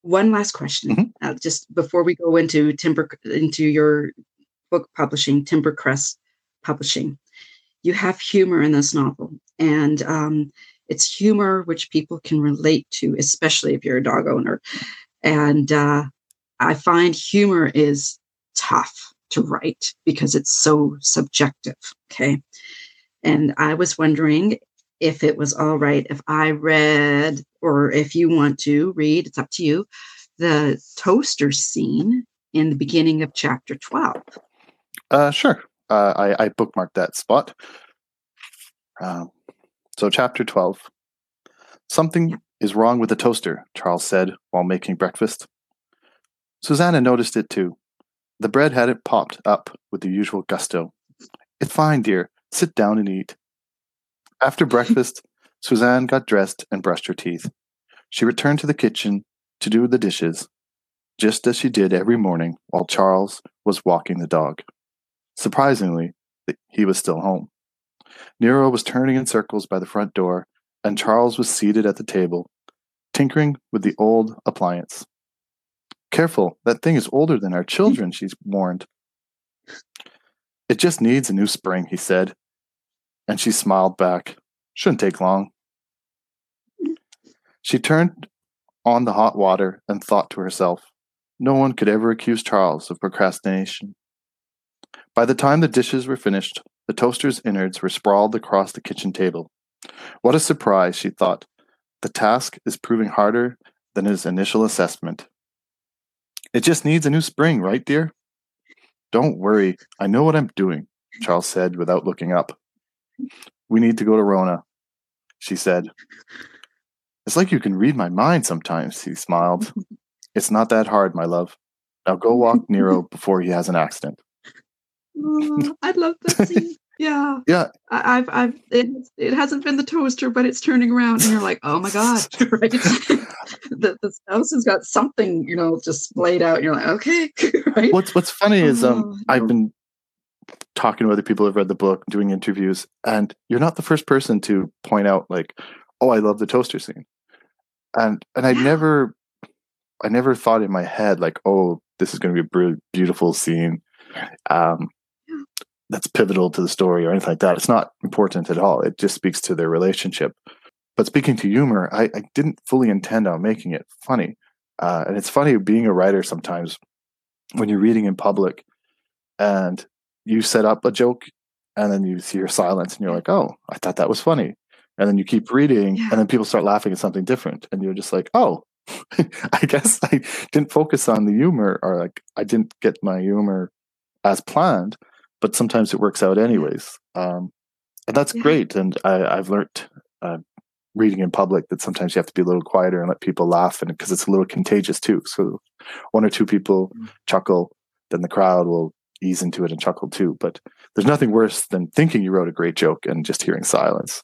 [SPEAKER 2] one last question,
[SPEAKER 1] Mhm.
[SPEAKER 2] uh, just before we go into Timber into your book publishing, Timbercrest Publishing. You have humor in this novel, and um, it's humor which people can relate to, especially if you're a dog owner. And uh, I find humor is tough to write because it's so subjective. Okay, and I was wondering if it was all right if I read, or if you want to read, it's up to you, the toaster scene in the beginning of chapter 12.
[SPEAKER 1] Uh, sure. Uh, I, I bookmarked that spot. Um, so, chapter 12. Something
[SPEAKER 2] Yeah.
[SPEAKER 1] is wrong with the toaster, Charles said while making breakfast. Susanna noticed it too. The bread hadn't popped up with the usual gusto. It's fine, dear. Sit down and eat. After breakfast, Suzanne got dressed and brushed her teeth. She returned to the kitchen to do the dishes, just as she did every morning while Charles was walking the dog. Surprisingly, he was still home. Nero was turning in circles by the front door, and Charles was seated at the table, tinkering with the old appliance. Careful, that thing is older than our children, she warned. It just needs a new spring, he said, and she smiled back. Shouldn't take long. She turned on the hot water and thought to herself, no one could ever accuse Charles of procrastination. By the time the dishes were finished, the toaster's innards were sprawled across the kitchen table. What a surprise, she thought. The task is proving harder than his initial assessment. It just needs a new spring, right, dear? Don't worry, I know what I'm doing, Charles said without looking up. We need to go to Rona, she said. It's like you can read my mind sometimes, he smiled. it's not that hard, my love. Now go walk Nero before he has an accident.
[SPEAKER 2] Oh, I love that scene. Yeah.
[SPEAKER 1] Yeah.
[SPEAKER 2] I, I've, I've, it, it hasn't been the toaster, but it's turning around, and you're like, oh my god, right? the the spouse has got something, you know, just laid out. And you're like, okay, right?
[SPEAKER 1] What's What's funny is, um,
[SPEAKER 2] Oh,
[SPEAKER 1] I've been talking to other people who've read the book, doing interviews, and you're not the first person to point out, like, oh, I love the toaster scene, and and I never, I never thought in my head like, oh, this is going to be a beautiful scene. Um. That's pivotal to the story or anything like that. It's not important at all. It just speaks to their relationship. But speaking to humor, I, I didn't fully intend on making it funny. Uh, and it's funny being a writer sometimes when you're reading in public and you set up a joke and then you see your silence and you're like, oh, I thought that was funny. And then you keep reading
[SPEAKER 2] Yeah.
[SPEAKER 1] and then people start laughing at something different. And you're just like, oh, I guess I didn't focus on the humor or like I didn't get my humor as planned, but sometimes it works out anyways. Um, and that's
[SPEAKER 2] Yeah.
[SPEAKER 1] great. And I, I've learned uh, reading in public that sometimes you have to be a little quieter and let people laugh, and because it's a little contagious too. So one or two people
[SPEAKER 2] Mm.
[SPEAKER 1] chuckle, then the crowd will ease into it and chuckle too. But there's nothing worse than thinking you wrote a great joke and just hearing silence.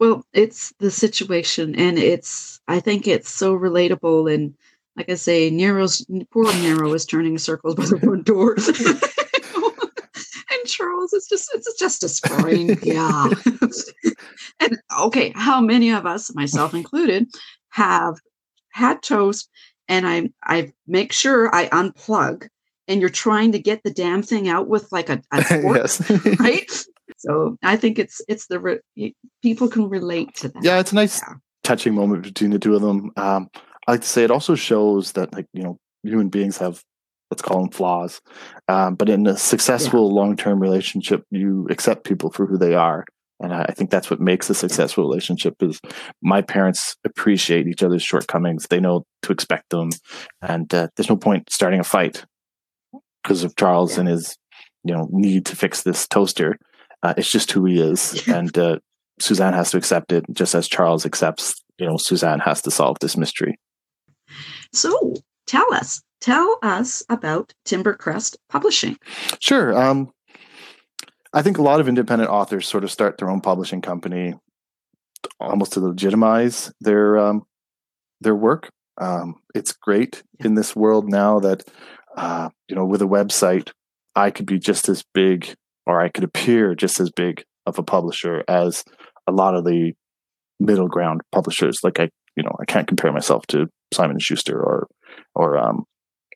[SPEAKER 2] Well, it's the situation, and it's I think it's so relatable. And like I say, Nero's poor Nero is turning circles by the front door. Charles is just it's just a screen. Yeah. and okay, how many of us, myself included, have had toast and I I make sure I unplug and you're trying to get the damn thing out with like a, a fork,
[SPEAKER 1] yes.
[SPEAKER 2] right? So I think it's it's the re- people can relate to that.
[SPEAKER 1] yeah, it's a nice
[SPEAKER 2] Yeah.
[SPEAKER 1] touching moment between the two of them. Um, I like to say it also shows that like you know human beings have let's call them flaws, um, but in a successful long term relationship, you accept people for who they are, and I, I think that's what makes a successful relationship. Is my parents appreciate each other's shortcomings; they know to expect them, and uh, there's no point starting a fight because of Charles
[SPEAKER 2] Yeah.
[SPEAKER 1] and his you know need to fix this toaster. Uh, it's just who he is, and uh, Suzanne has to accept it, just as Charles accepts. You know, Suzanne has to solve this mystery.
[SPEAKER 2] So tell us, tell us about Timbercrest Publishing.
[SPEAKER 1] Sure. Um, I think a lot of independent authors sort of start their own publishing company, almost to legitimize their um, their work. Um, it's great in this world now that uh, you know with a website, I could be just as big, or I could appear just as big of a publisher as a lot of the middle ground publishers. Like I, you know, I can't compare myself to Simon Schuster or or um,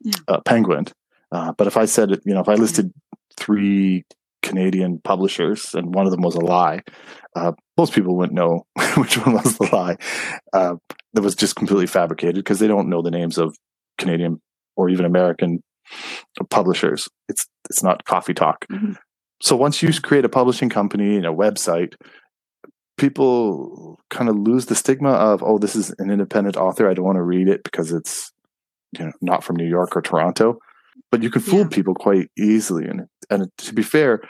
[SPEAKER 2] Yeah.
[SPEAKER 1] uh, Penguin. Uh, but if I said, you know, if I listed three Canadian publishers and one of them was a lie, uh, most people wouldn't know which one was the lie. Uh, that was just completely fabricated because they don't know the names of Canadian or even American publishers. It's it's not coffee talk.
[SPEAKER 2] Mhm.
[SPEAKER 1] So once you create a publishing company and a website, people kind of lose the stigma of oh this is an independent author i don't want to read it because it's you know not from new york or toronto but you can fool
[SPEAKER 2] Yeah.
[SPEAKER 1] people quite easily and and to be fair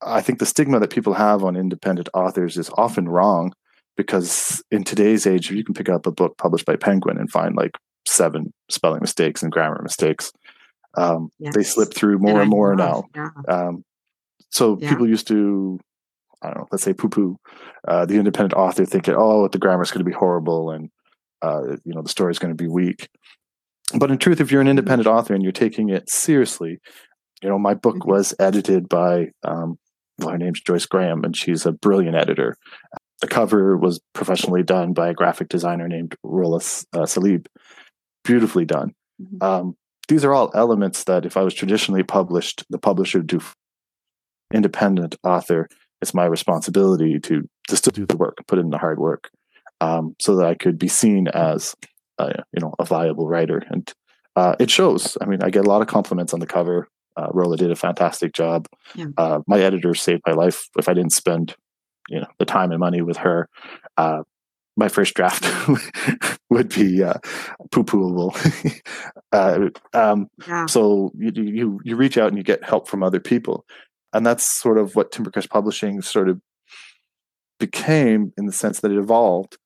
[SPEAKER 1] i think the stigma that people have on independent authors is often wrong because in today's age you can pick up a book published by penguin and find like seven spelling mistakes and grammar mistakes um, they slip through more
[SPEAKER 2] I
[SPEAKER 1] and more now
[SPEAKER 2] Yeah.
[SPEAKER 1] um, so
[SPEAKER 2] Yeah.
[SPEAKER 1] people used to, I don't know, let's say poo poo, uh, the independent author thinking, oh, the grammar is going to be horrible and, uh, you know, the story is going to be weak. But in truth, if you're an independent author and you're taking it seriously, you know, my book
[SPEAKER 2] Mhm.
[SPEAKER 1] was edited by, um, well, her name's Joyce Graham, and she's a brilliant editor. The cover was professionally done by a graphic designer named Rolas uh, Salib. Beautifully done.
[SPEAKER 2] Mhm.
[SPEAKER 1] Um, these are all elements that if I was traditionally published, the publisher would do independent author, it's my responsibility to to still do the work, put in the hard work, um, so that I could be seen as uh, you know a viable writer. And uh, it shows. I mean, I get a lot of compliments on the cover. Uh, Rola did a fantastic job.
[SPEAKER 2] Yeah.
[SPEAKER 1] Uh, my editor saved my life. If I didn't spend you know the time and money with her, uh, my first draft would be uh, poo pooable. uh, um,
[SPEAKER 2] Yeah.
[SPEAKER 1] so you, you you reach out and you get help from other people and that's sort of what timbercrest publishing sort of became in the sense that it evolved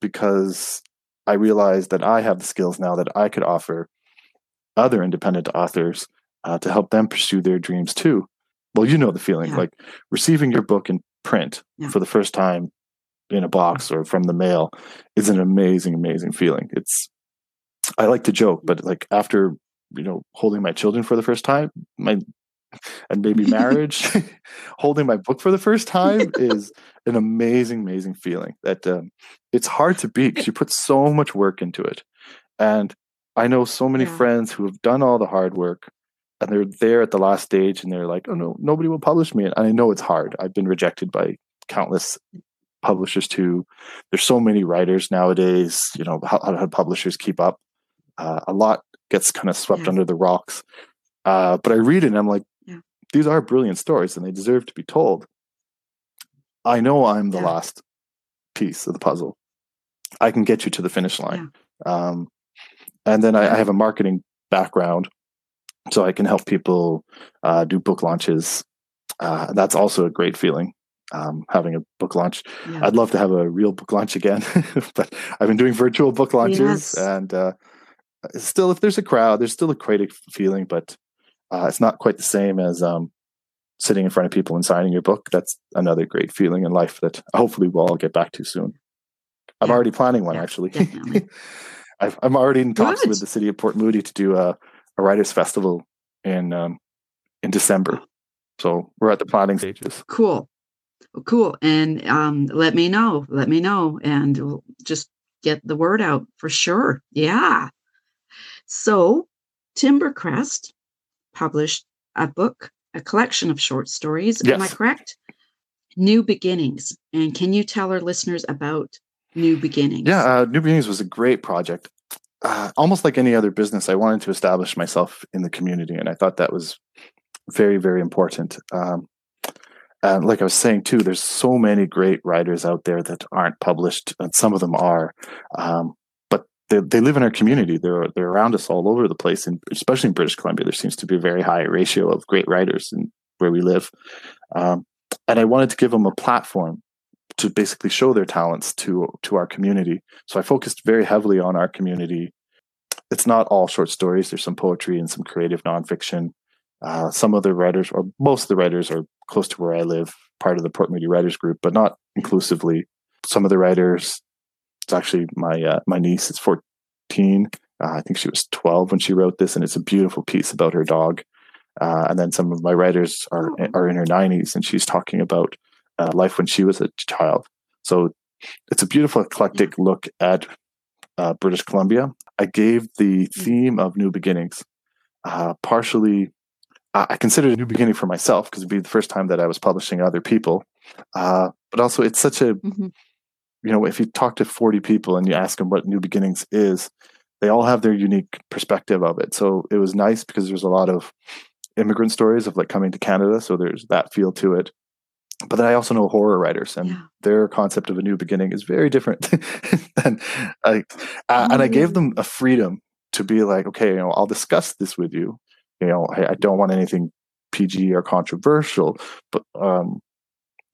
[SPEAKER 1] because I realized that I have the skills now that I could offer other independent authors uh, to help them pursue their dreams too. Well, you know the feeling
[SPEAKER 2] Yeah.
[SPEAKER 1] like receiving your book in print
[SPEAKER 2] Yeah.
[SPEAKER 1] for the first time in a box or from the mail is an amazing, amazing feeling. It's, I like to joke, but like after, you know, holding my children for the first time, my, and maybe marriage, holding my book for the first time is an amazing, amazing feeling that um, it's hard to beat because you put so much work into it. And I know so many
[SPEAKER 2] Yeah.
[SPEAKER 1] friends who have done all the hard work and they're there at the last stage and they're like, oh no, nobody will publish me. And I know it's hard. I've been rejected by countless publishers too. There's so many writers nowadays, you know, how, how publishers keep up. Uh, a lot gets kind of swept
[SPEAKER 2] Yeah.
[SPEAKER 1] under the rocks. Uh, but I read it and I'm like. These are brilliant stories and they deserve to be told. I know I'm the
[SPEAKER 2] Yeah.
[SPEAKER 1] last piece of the puzzle. I can get you to the finish line. Um, and then I, I have a marketing background, so I can help people uh, do book launches. Uh, that's also a great feeling. Um, having a book launch.
[SPEAKER 2] Yeah.
[SPEAKER 1] I'd love to have a real book launch again, but I've been doing virtual book launches,
[SPEAKER 2] Yes.
[SPEAKER 1] and uh, still, if there's a crowd, there's still a great feeling, but uh, it's not quite the same as um, sitting in front of people and signing your book. That's another great feeling in life that hopefully we'll all get back to soon. I'm
[SPEAKER 2] Yeah.
[SPEAKER 1] already planning one
[SPEAKER 2] Yeah,
[SPEAKER 1] actually. I've, I'm already in talks
[SPEAKER 2] Good.
[SPEAKER 1] with the city of Port Moody to do a, a writers festival in um, in December. So we're at the planning stages.
[SPEAKER 2] Cool. Cool. And um, let me know. Let me know. And we'll just get the word out for sure. Yeah. So Timbercrest published a book, a collection of short stories. Am I correct? New Beginnings. And can you tell our listeners about New Beginnings?
[SPEAKER 1] Yeah, uh, New Beginnings was a great project. Uh, almost like any other business, I wanted to establish myself in the community, and I thought that was very, very important. Um, and like I was saying too, there's so many great writers out there that aren't published, and some of them are, um, they, they live in our community. They're they're around us all over the place, and especially in British Columbia, there seems to be a very high ratio of great writers in where we live. Um, and I wanted to give them a platform to basically show their talents to to our community. So I focused very heavily on our community. It's not all short stories. There's some poetry and some creative nonfiction. Uh, some of the writers, or most of the writers, are close to where I live, part of the Port Moody Writers Group, but not inclusively. Some of the writers, it's actually my uh, my niece is 14. Uh, I think she was 12 when she wrote this, and it's a beautiful piece about her dog. Uh, and then some of my writers are
[SPEAKER 2] Oh.
[SPEAKER 1] are in her 90s, and she's talking about uh, life when she was a child. So it's a beautiful, eclectic look at uh, British Columbia. I gave the theme of New Beginnings uh, partially. I considered a new beginning for myself because it'd be the first time that I was publishing other people. Uh, but also, it's such a
[SPEAKER 2] Mhm.
[SPEAKER 1] You know, if you talk to 40 people and you ask them what New Beginnings is, they all have their unique perspective of it. So it was nice because there's a lot of immigrant stories of like coming to Canada. So there's that feel to it. But then I also know horror writers, and
[SPEAKER 2] Yeah.
[SPEAKER 1] their concept of a new beginning is very different than I. Uh, and I gave them a freedom to be like, okay, you know, I'll discuss this with you. You know, I, I don't want anything PG or controversial, but um,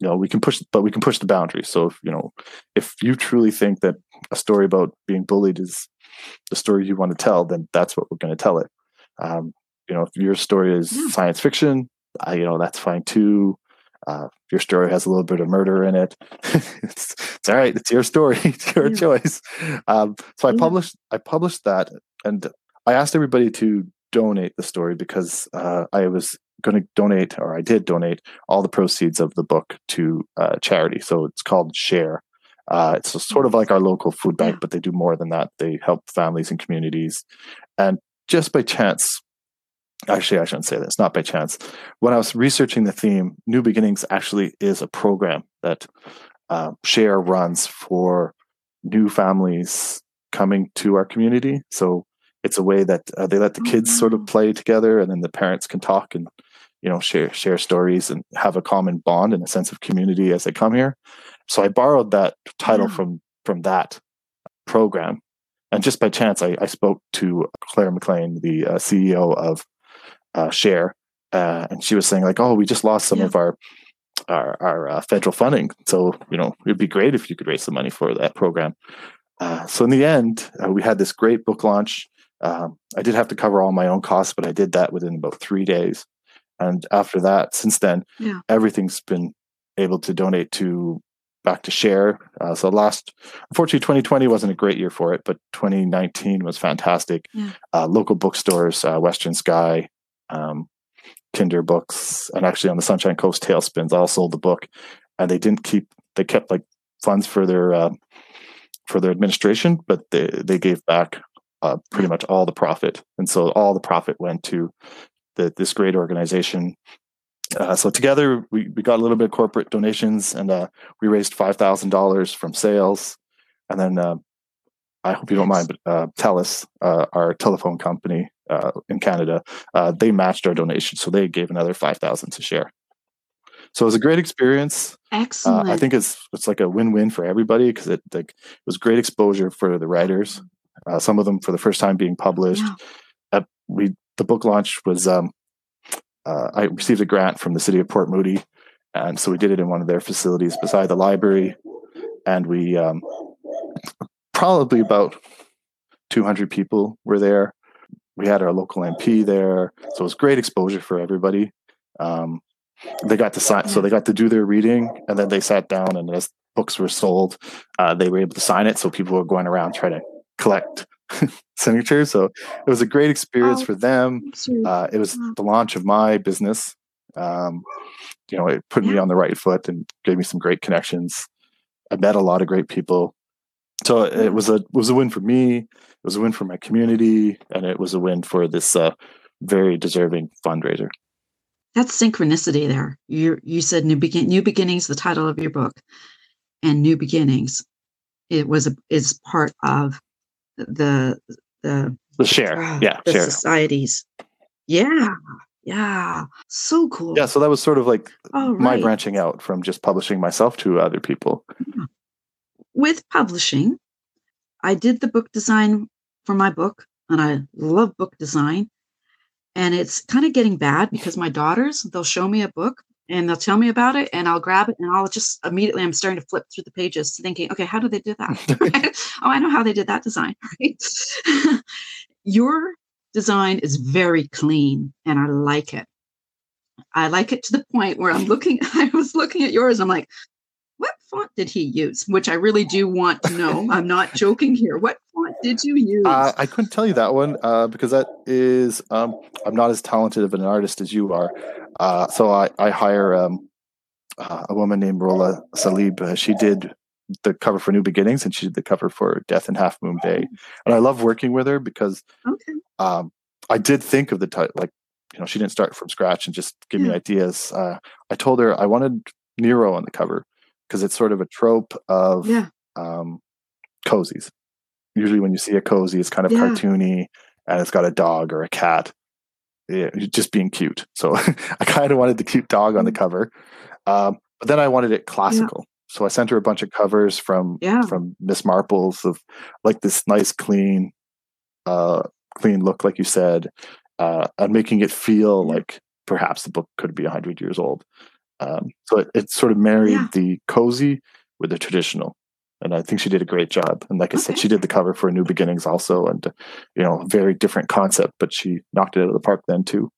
[SPEAKER 1] you know, we can push, but we can push the boundaries. So if you know, if you truly think that a story about being bullied is the story you want to tell, then that's what we're going to tell it. Um, you know, if your story is
[SPEAKER 2] Yeah.
[SPEAKER 1] science fiction, uh, you know, that's fine too. Uh, your story has a little bit of murder in it, it's, it's all right. It's your story. It's your
[SPEAKER 2] Yeah.
[SPEAKER 1] choice. Um, so I published, I published that, and I asked everybody to donate the story because uh, I was going to donate, or I did donate all the proceeds of the book to uh, charity. So it's called Share. Uh, it's sort of like our local food bank, but they do more than that. They help families and communities. And just by chance, actually, I shouldn't say this, not by chance. When I was researching the theme, New Beginnings actually is a program that uh, Share runs for new families coming to our community. So it's a way that uh, they let the
[SPEAKER 2] Oh,
[SPEAKER 1] kids sort of play together, and then the parents can talk and you know share share stories and have a common bond and a sense of community as they come here. So I borrowed that title
[SPEAKER 2] Yeah.
[SPEAKER 1] from from that program, and just by chance, I, I spoke to Claire McLean, the uh, CEO of uh, Share, uh, and she was saying like, "Oh, we just lost some
[SPEAKER 2] Yeah.
[SPEAKER 1] of our our, our uh, federal funding, so you know it'd be great if you could raise some money for that program." Uh, so in the end, uh, we had this great book launch. Um, I did have to cover all my own costs, but I did that within about three days. And after that, since then,
[SPEAKER 2] Yeah.
[SPEAKER 1] everything's been able to donate to back to share. Uh, so last, unfortunately, 2020 wasn't a great year for it, but 2019 was fantastic.
[SPEAKER 2] Yeah.
[SPEAKER 1] Uh, local bookstores, uh, Western Sky, um, Kinder Books, and actually on the Sunshine Coast Tailspins all sold the book, and they didn't keep. They kept like funds for their uh, for their administration, but they they gave back uh, pretty much all the profit, and so all the profit went to the, this great organization. Uh, so together we, we got a little bit of corporate donations, and uh, we raised five thousand dollars from sales, and then uh, I hope you don't mind, but uh, Telus, uh, our telephone company uh, in Canada, uh, they matched our donation, so they gave another five thousand to share. So it was a great experience.
[SPEAKER 2] Excellent.
[SPEAKER 1] I think it's it's like a win-win for everybody because it like it was great exposure for the writers. Uh, some of them for the first time being published. We the book launch was um, uh, I received a grant from the city of Port Moody, and so we did it in one of their facilities beside the library, and we um, probably about 200 people were there. We had our local MP there, so it was great exposure for everybody. Um, they got to sign, so they got to do their reading, and then they sat down, and as books were sold, uh, they were able to sign it. So people were going around trying to collect signatures. So it was a great experience
[SPEAKER 2] Oh.
[SPEAKER 1] for them. Uh, it was the launch of my business. Um, you know, it put me on the right foot and gave me some great connections. I met a lot of great people. So it was a it was a win for me. It was a win for my community, and it was a win for this uh, very deserving fundraiser.
[SPEAKER 2] That's synchronicity there. You you said new begin new beginnings, the title of your book, and new beginnings. It was a, is part of the the
[SPEAKER 1] The share,
[SPEAKER 2] ah,
[SPEAKER 1] yeah,
[SPEAKER 2] the
[SPEAKER 1] share.
[SPEAKER 2] societies. Yeah, yeah, so cool.
[SPEAKER 1] Yeah, so that was sort of like
[SPEAKER 2] oh,
[SPEAKER 1] my branching out from just publishing myself to other people.
[SPEAKER 2] with publishing, I did the book design for my book, and I love book design. And it's kind of getting bad because my daughters, they'll show me a book and they'll tell me about it, and I'll grab it and I'll just immediately, I'm starting to flip through the pages thinking, okay, how did they do that? oh, I know how they did that design, right? Your design is very clean and I like it. I like it to the point where I'm looking, I was looking at yours, I'm like, what font did he use? Which I really do want to know. I'm not joking here. What font did you use?
[SPEAKER 1] Uh, I couldn't tell you that one uh, because that is um, I'm not as talented of an artist as you are. Uh, so I, I hire um, uh, a woman named Rola Salib. Uh, she did the cover for New Beginnings and she did the cover for Death in Half Moon Bay. And I love working with her because
[SPEAKER 2] okay.
[SPEAKER 1] um, I did think of the title, like, you know, she didn't start from scratch and just give me ideas. Uh, I told her I wanted Nero on the cover because it's sort of a trope of
[SPEAKER 2] Yeah.
[SPEAKER 1] um, cozies. Usually, when you see a cozy, it's kind of
[SPEAKER 2] Yeah.
[SPEAKER 1] cartoony and it's got a dog or a cat. Yeah, just being cute. So I kind of wanted the cute dog on the
[SPEAKER 2] Mm.
[SPEAKER 1] cover, um, but then I wanted it classical. So I sent her a bunch of covers from
[SPEAKER 2] Yeah.
[SPEAKER 1] from Miss Marples of like this nice, clean, uh, clean look, like you said, uh, and making it feel like perhaps the book could be hundred years old. Um, so it, it sort of married
[SPEAKER 2] Yeah.
[SPEAKER 1] the cozy with the traditional, and I think she did a great job. And like I said, she did the cover for New Beginnings also, and you know, very different concept, but she knocked it out of the park then too.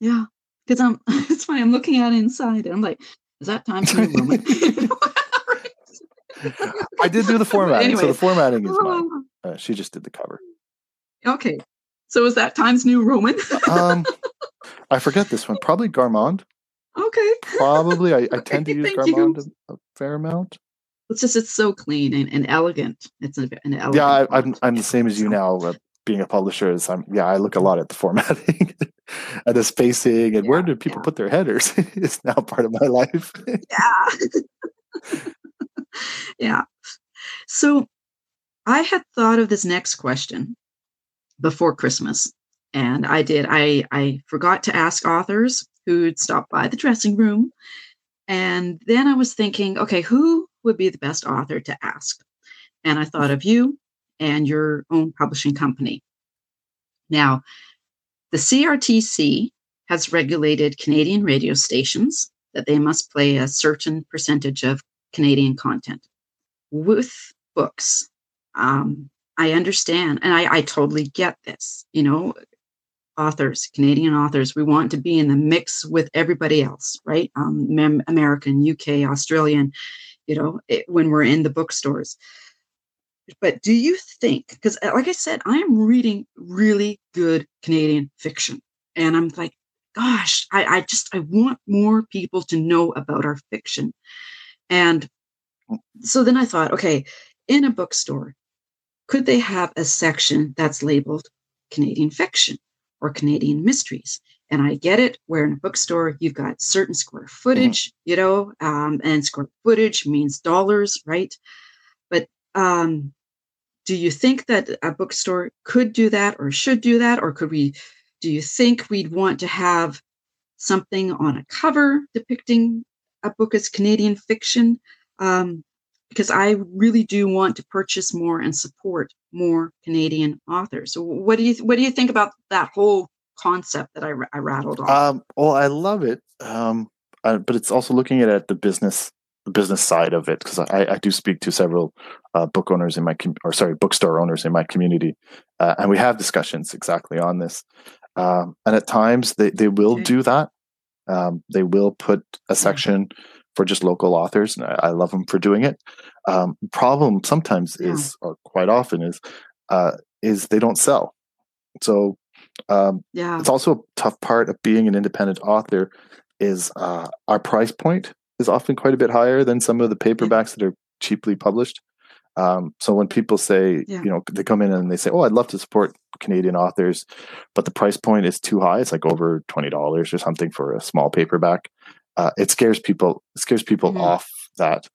[SPEAKER 2] Yeah. Because I'm, it's funny. I'm looking at it inside and I'm like, is that Times New Roman?
[SPEAKER 1] I did do the formatting, so the formatting is mine. Uh, she just did the cover.
[SPEAKER 2] okay. So is that Times New Roman?
[SPEAKER 1] Um, I forget this one. Probably Garamond.
[SPEAKER 2] okay.
[SPEAKER 1] Probably. I, I tend to use. Garamond a, a fair amount.
[SPEAKER 2] It's just, it's so clean and, and elegant. It's an, an elegant.
[SPEAKER 1] Yeah, I, I'm. I'm the same as you now. Uh, being a publisher, is I'm yeah, I look a lot at the formatting and the spacing and where do people
[SPEAKER 2] yeah.
[SPEAKER 1] put their headers is now part of my life.
[SPEAKER 2] Yeah. yeah. So I had thought of this next question before Christmas. And I did. I, I forgot to ask authors who'd stop by the dressing room. And then I was thinking, okay, who would be the best author to ask? And I thought of you and your own publishing company. Now, the CRTC has regulated Canadian radio stations that they must play a certain percentage of Canadian content. With books, um, I understand, and I, I totally get this. You know, authors, Canadian authors, we want to be in the mix with everybody else, right? Um, American, UK, Australian, you know, it, when we're in the bookstores. But do you think, because uh, like I said, I am reading really good Canadian fiction, and I'm like, gosh, I, I just I want more people to know about our fiction. And so then I thought, okay, in a bookstore, could they have a section that's labeled Canadian fiction or Canadian mysteries? And I get it, where in a bookstore you've got certain square mm-hmm. footage, you know, um, and square footage means dollars, right? But um, do you think that a bookstore could do that or should do that? Or could we, do you think we'd want to have something on a cover depicting a book as Canadian fiction? Um, because I really do want to purchase more and support more Canadian authors. So what do you what do you think about that whole concept that I, I rattled off?
[SPEAKER 1] Um, well, I love it, um, uh, but it's also looking at, at the business the business side of it because I, I, do speak to several uh, book owners in my com- or sorry bookstore owners in my community, uh, and we have discussions exactly on this. Um, and at times they they will okay. do that. Um, they will put a section for just local authors, and I, I love them for doing it. Um, problem sometimes yeah. is, or quite often is, uh, is they don't sell. So um, yeah, it's also a tough part of being an independent author. Is uh, our price point is often quite a bit higher than some of the paperbacks yeah. that are cheaply published. Um, so when people say, yeah. you know, they come in and they say, "Oh, I'd love to support Canadian authors," but the price point is too high. It's like over twenty dollars or something for a small paperback uh, it scares people it scares people mm-hmm. off that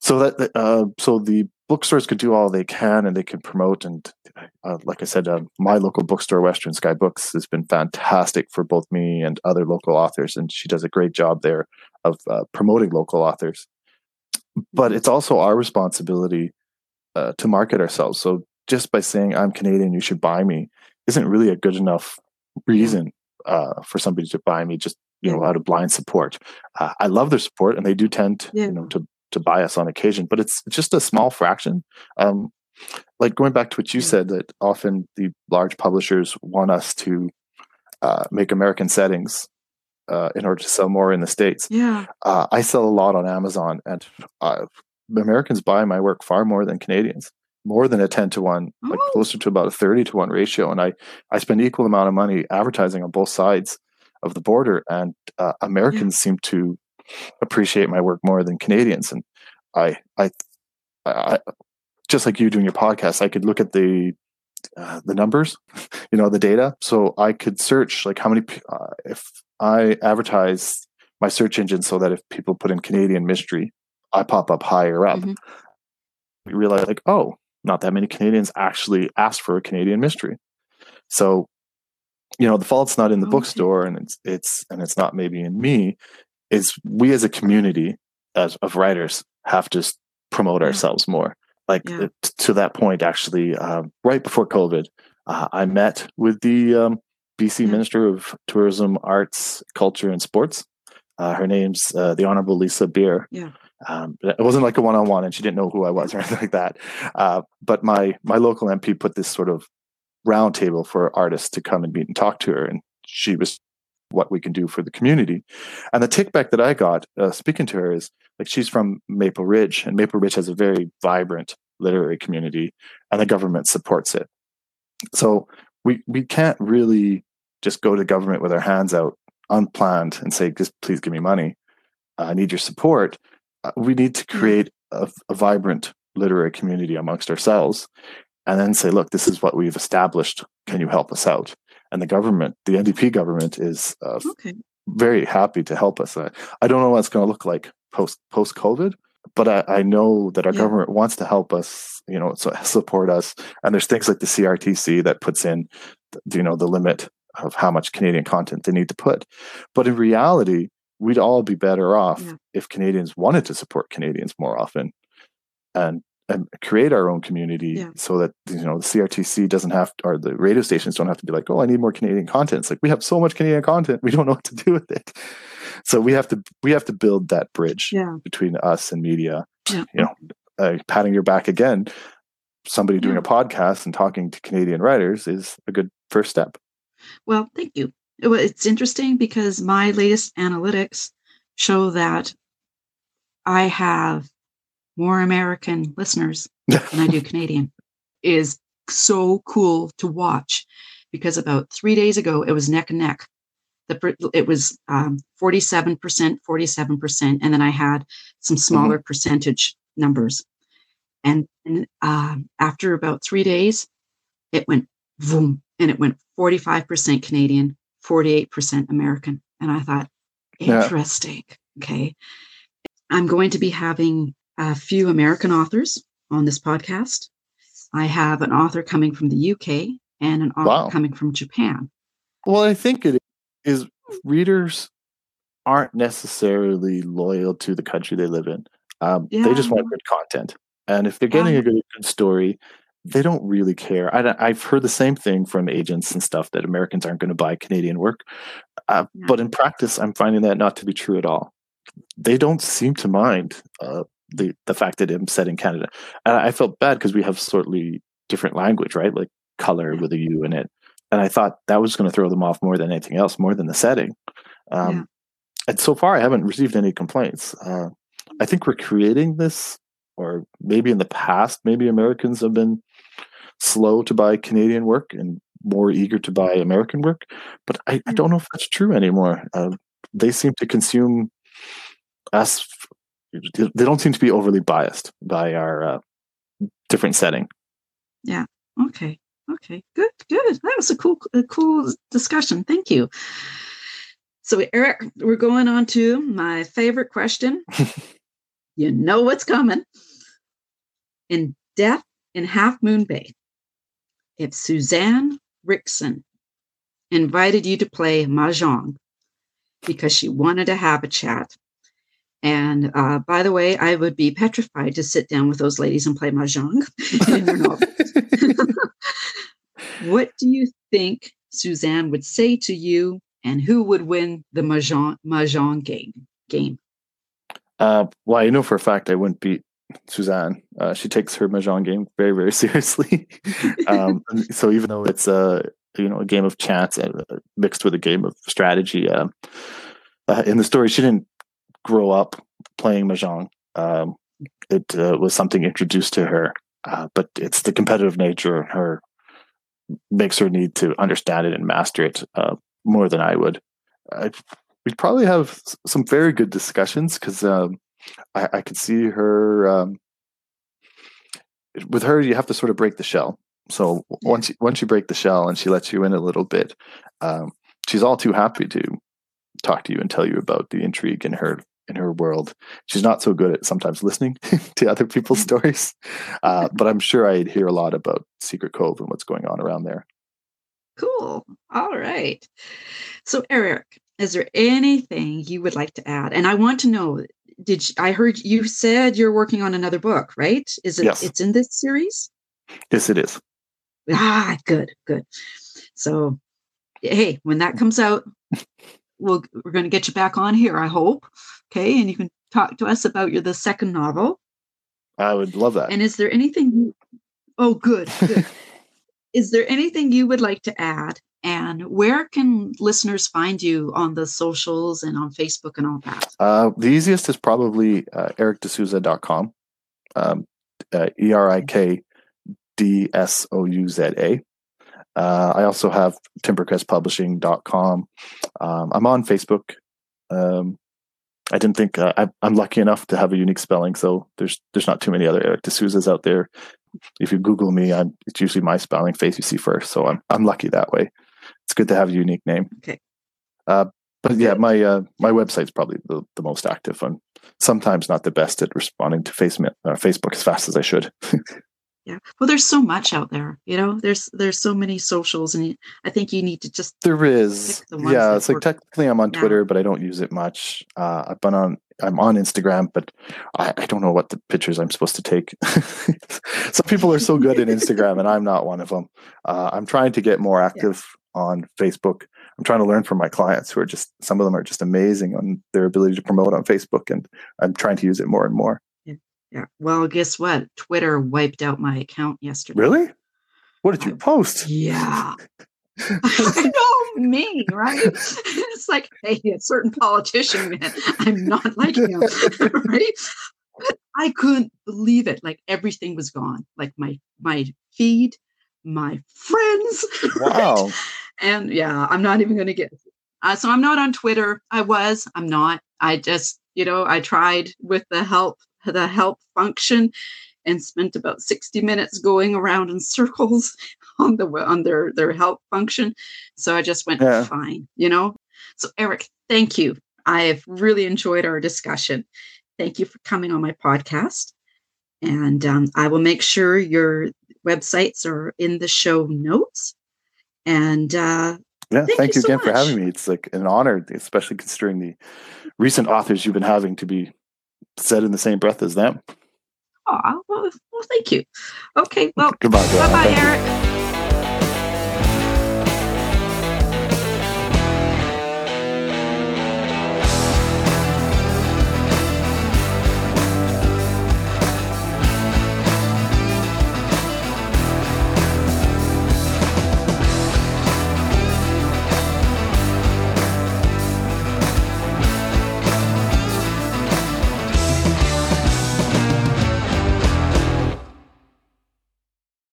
[SPEAKER 1] so that uh, so the bookstores could do all they can and they can promote and uh, like i said uh, my local bookstore western sky books has been fantastic for both me and other local authors and she does a great job there of uh, promoting local authors but it's also our responsibility uh, to market ourselves so just by saying i'm canadian you should buy me isn't really a good enough reason uh, for somebody to buy me just you know out of blind support. Uh, I love their support, and they do tend yeah. you know to to buy us on occasion, but it's just a small fraction. Um, like going back to what you said, that often the large publishers want us to uh, make American settings uh, in order to sell more in the states.
[SPEAKER 2] Yeah,
[SPEAKER 1] uh, I sell a lot on Amazon, and uh, Americans buy my work far more than Canadians. More than a ten to one, oh. like closer to about a thirty to one ratio, and I I spend equal amount of money advertising on both sides of the border, and uh, Americans yeah. seem to appreciate my work more than Canadians. And I, I, I, just like you doing your podcast, I could look at the uh, the numbers, you know, the data. So I could search like how many uh, if I advertise my search engine so that if people put in Canadian mystery, I pop up higher up. Mm-hmm. We realize like, oh, not that many Canadians actually asked for a Canadian mystery. So you know the fault's not in the okay. bookstore and it's it's and it's not maybe in me is we as a community as of writers have to promote yeah. ourselves more like yeah. to that point actually um, right before covid uh, i met with the um, bc yeah. minister of tourism arts culture and sports uh, her name's uh, the honorable lisa beare
[SPEAKER 2] yeah
[SPEAKER 1] um, it wasn't like a one-on-one and she didn't know who i was or anything like that uh, but my my local mp put this sort of roundtable for artists to come and meet and talk to her. And she was what we can do for the community. And the tickback that I got uh, speaking to her is like she's from Maple Ridge, and Maple Ridge has a very vibrant literary community, and the government supports it. So we we can't really just go to government with our hands out unplanned and say, just please give me money. I need your support. Uh, we need to create a, a vibrant literary community amongst ourselves and then say, look, this is what we've established. Can you help us out? And the government, the NDP government, is uh, okay. very happy to help us. I, I don't know what it's going to look like post post COVID, but I, I, know that our yeah. government wants to help us. You know, so support us. And there's things like the CRTC that puts in, you know, the limit of how much Canadian content they need to put. But in reality, we'd all be better off yeah. if Canadians wanted to support Canadians more often and and create our own community yeah. so that you know the CRTC doesn't have to, or the radio stations don't have to be like, oh, I need more Canadian content. It's like we have so much Canadian content, we don't know what to do with it. So we have to we have to build that bridge
[SPEAKER 2] yeah.
[SPEAKER 1] between us and media.
[SPEAKER 2] Yeah.
[SPEAKER 1] You know, uh, patting your back again. somebody doing a podcast and talking to Canadian writers is a good first step.
[SPEAKER 2] Well, thank you. It It's interesting because my latest analytics show that I have more American listeners than I do Canadian. Is so cool to watch because about three days ago it was neck and neck. The it was um, forty-seven percent, forty-seven percent, and then I had some smaller percentage numbers. And, and um, after about three days, it went boom, and it went forty-five percent Canadian, forty-eight percent American. And I thought,
[SPEAKER 1] Yeah.
[SPEAKER 2] interesting. Okay, I'm going to be having a few American authors on this podcast. I have an author coming from the UK and an author
[SPEAKER 1] Wow.
[SPEAKER 2] coming from Japan.
[SPEAKER 1] Well, I think it is readers aren't necessarily loyal to the country they live in. Um, They just want good content. And if they're getting
[SPEAKER 2] Yeah.
[SPEAKER 1] a good, good story, they don't really care. I, have heard the same thing from agents and stuff that Americans aren't going to buy Canadian work. Uh,
[SPEAKER 2] Yeah.
[SPEAKER 1] But in practice, I'm finding that not to be true at all. They don't seem to mind uh, the, the fact that I'm set in Canada. And I felt bad because we have slightly different language, right? Like color with a U in it. And I thought that was going to throw them off more than anything else, more than the setting. Um,
[SPEAKER 2] Yeah.
[SPEAKER 1] And so far, I haven't received any complaints. Uh, I think we're creating this, or maybe in the past, maybe Americans have been slow to buy Canadian work and more eager to buy American work. But I, I don't know if that's true anymore. Uh, they seem to consume us. They don't seem to be overly biased by our uh, different setting. Yeah.
[SPEAKER 2] Okay. Okay. Good. Good. That was a cool, a cool discussion. Thank you. So, Erik, we're going on to my favorite question. you know what's coming. In Death in Half Moon Bay, if Suzanne Rickson invited you to play Mahjong because she wanted to have a chat, and uh, by the way, I would be petrified to sit down with those ladies and play Mahjong in their novel. what do you think Suzanne would say to you, and who would win the mahjong, mahjong game? Game.
[SPEAKER 1] Uh, well, I know for a fact I wouldn't beat Suzanne. Uh, she takes her mahjong game very, very seriously. um, so even though it's a you know a game of chance uh, mixed with a game of strategy, uh, uh, in the story she didn't grow up playing mahjong. Um, it uh, was something introduced to her, uh, but it's the competitive nature of her makes her need to understand it and master it uh, more than I would. I, we'd probably have some very good discussions because um, I, I could see her. Um, with her, you have to sort of break the shell. So once you, once you break the shell and she lets you in a little bit, um, she's all too happy to talk to you and tell you about the intrigue in her in her world. She's not so good at sometimes listening to other people's stories, uh, but I'm sure I'd hear a lot about Secret Cove and what's going on around there.
[SPEAKER 2] Cool. All right. So, Erik, is there anything you would like to add? And I want to know did you, I heard you said you're working on another book, right? Is it
[SPEAKER 1] Yes.
[SPEAKER 2] it's in this series?
[SPEAKER 1] Yes, it is.
[SPEAKER 2] Ah, good, good. So, hey, when that comes out, we'll we're going to get you back on here, I hope. Okay, and you can talk to us about your the second novel.
[SPEAKER 1] I would love that.
[SPEAKER 2] And is there anything you Oh, good, good. is there anything you would like to add? And where can listeners find you on the socials and on Facebook and all that?
[SPEAKER 1] Uh, the easiest is probably uh, erikdsouza.com. Um, uh, E R I K D S O U Z A. Uh, I also have timbercrestpublishing.com. Um, I'm on Facebook. Um, I didn't think uh, I, I'm lucky enough to have a unique spelling, so there's there's not too many other Erik D'Souza's out there. If you Google me, I'm, it's usually my spelling face you see first, so I'm I'm lucky that way. It's good to have a unique name.
[SPEAKER 2] Okay.
[SPEAKER 1] Uh, but yeah, my uh, my website's probably the, the most active. I'm sometimes not the best at responding to face, uh, Facebook as fast as I should.
[SPEAKER 2] Yeah. Well, there's so much out there. You know, there's there's so many socials, and I think you need to just
[SPEAKER 1] There is,
[SPEAKER 2] the
[SPEAKER 1] yeah. It's like technically I'm on
[SPEAKER 2] Yeah.
[SPEAKER 1] Twitter, but I don't use it much. Uh, I've been on, I'm on Instagram, but I, I don't know what the pictures I'm supposed to take. Some people are so good at Instagram, and I'm not one of them. Uh, I'm trying to get more active on Facebook. I'm trying to learn from my clients who are just some of them are just amazing on their ability to promote on Facebook, and I'm trying to use it more and more.
[SPEAKER 2] Yeah. Well, guess what? Twitter wiped out my account yesterday.
[SPEAKER 1] Really? What did you post?
[SPEAKER 2] Yeah. I know me, right? It's like, hey, a certain politician, man, I'm not like him, right? I couldn't believe it. Like everything was gone. Like my my feed, my friends.
[SPEAKER 1] Wow.
[SPEAKER 2] Right? And yeah, I'm not even going to get. Uh, so I'm not on Twitter. I was. I'm not. I just, you know, I tried with the help the help function, and spent about 60 minutes going around in circles on the on their their help function. So I just went
[SPEAKER 1] Yeah.
[SPEAKER 2] fine, you know. So Erik, thank you. I've really enjoyed our discussion. Thank you for coming on my podcast. And um, I will make sure your websites are in the show notes. And uh,
[SPEAKER 1] Yeah,
[SPEAKER 2] Thank
[SPEAKER 1] thank,
[SPEAKER 2] you
[SPEAKER 1] you
[SPEAKER 2] so
[SPEAKER 1] again for having me. It's like an honor, especially considering the recent authors you've been having to be said in the same breath as them.
[SPEAKER 2] Oh, well, well, thank you. Okay, well,
[SPEAKER 1] Goodbye,
[SPEAKER 2] bye-bye,
[SPEAKER 1] Thank you.
[SPEAKER 2] Erik.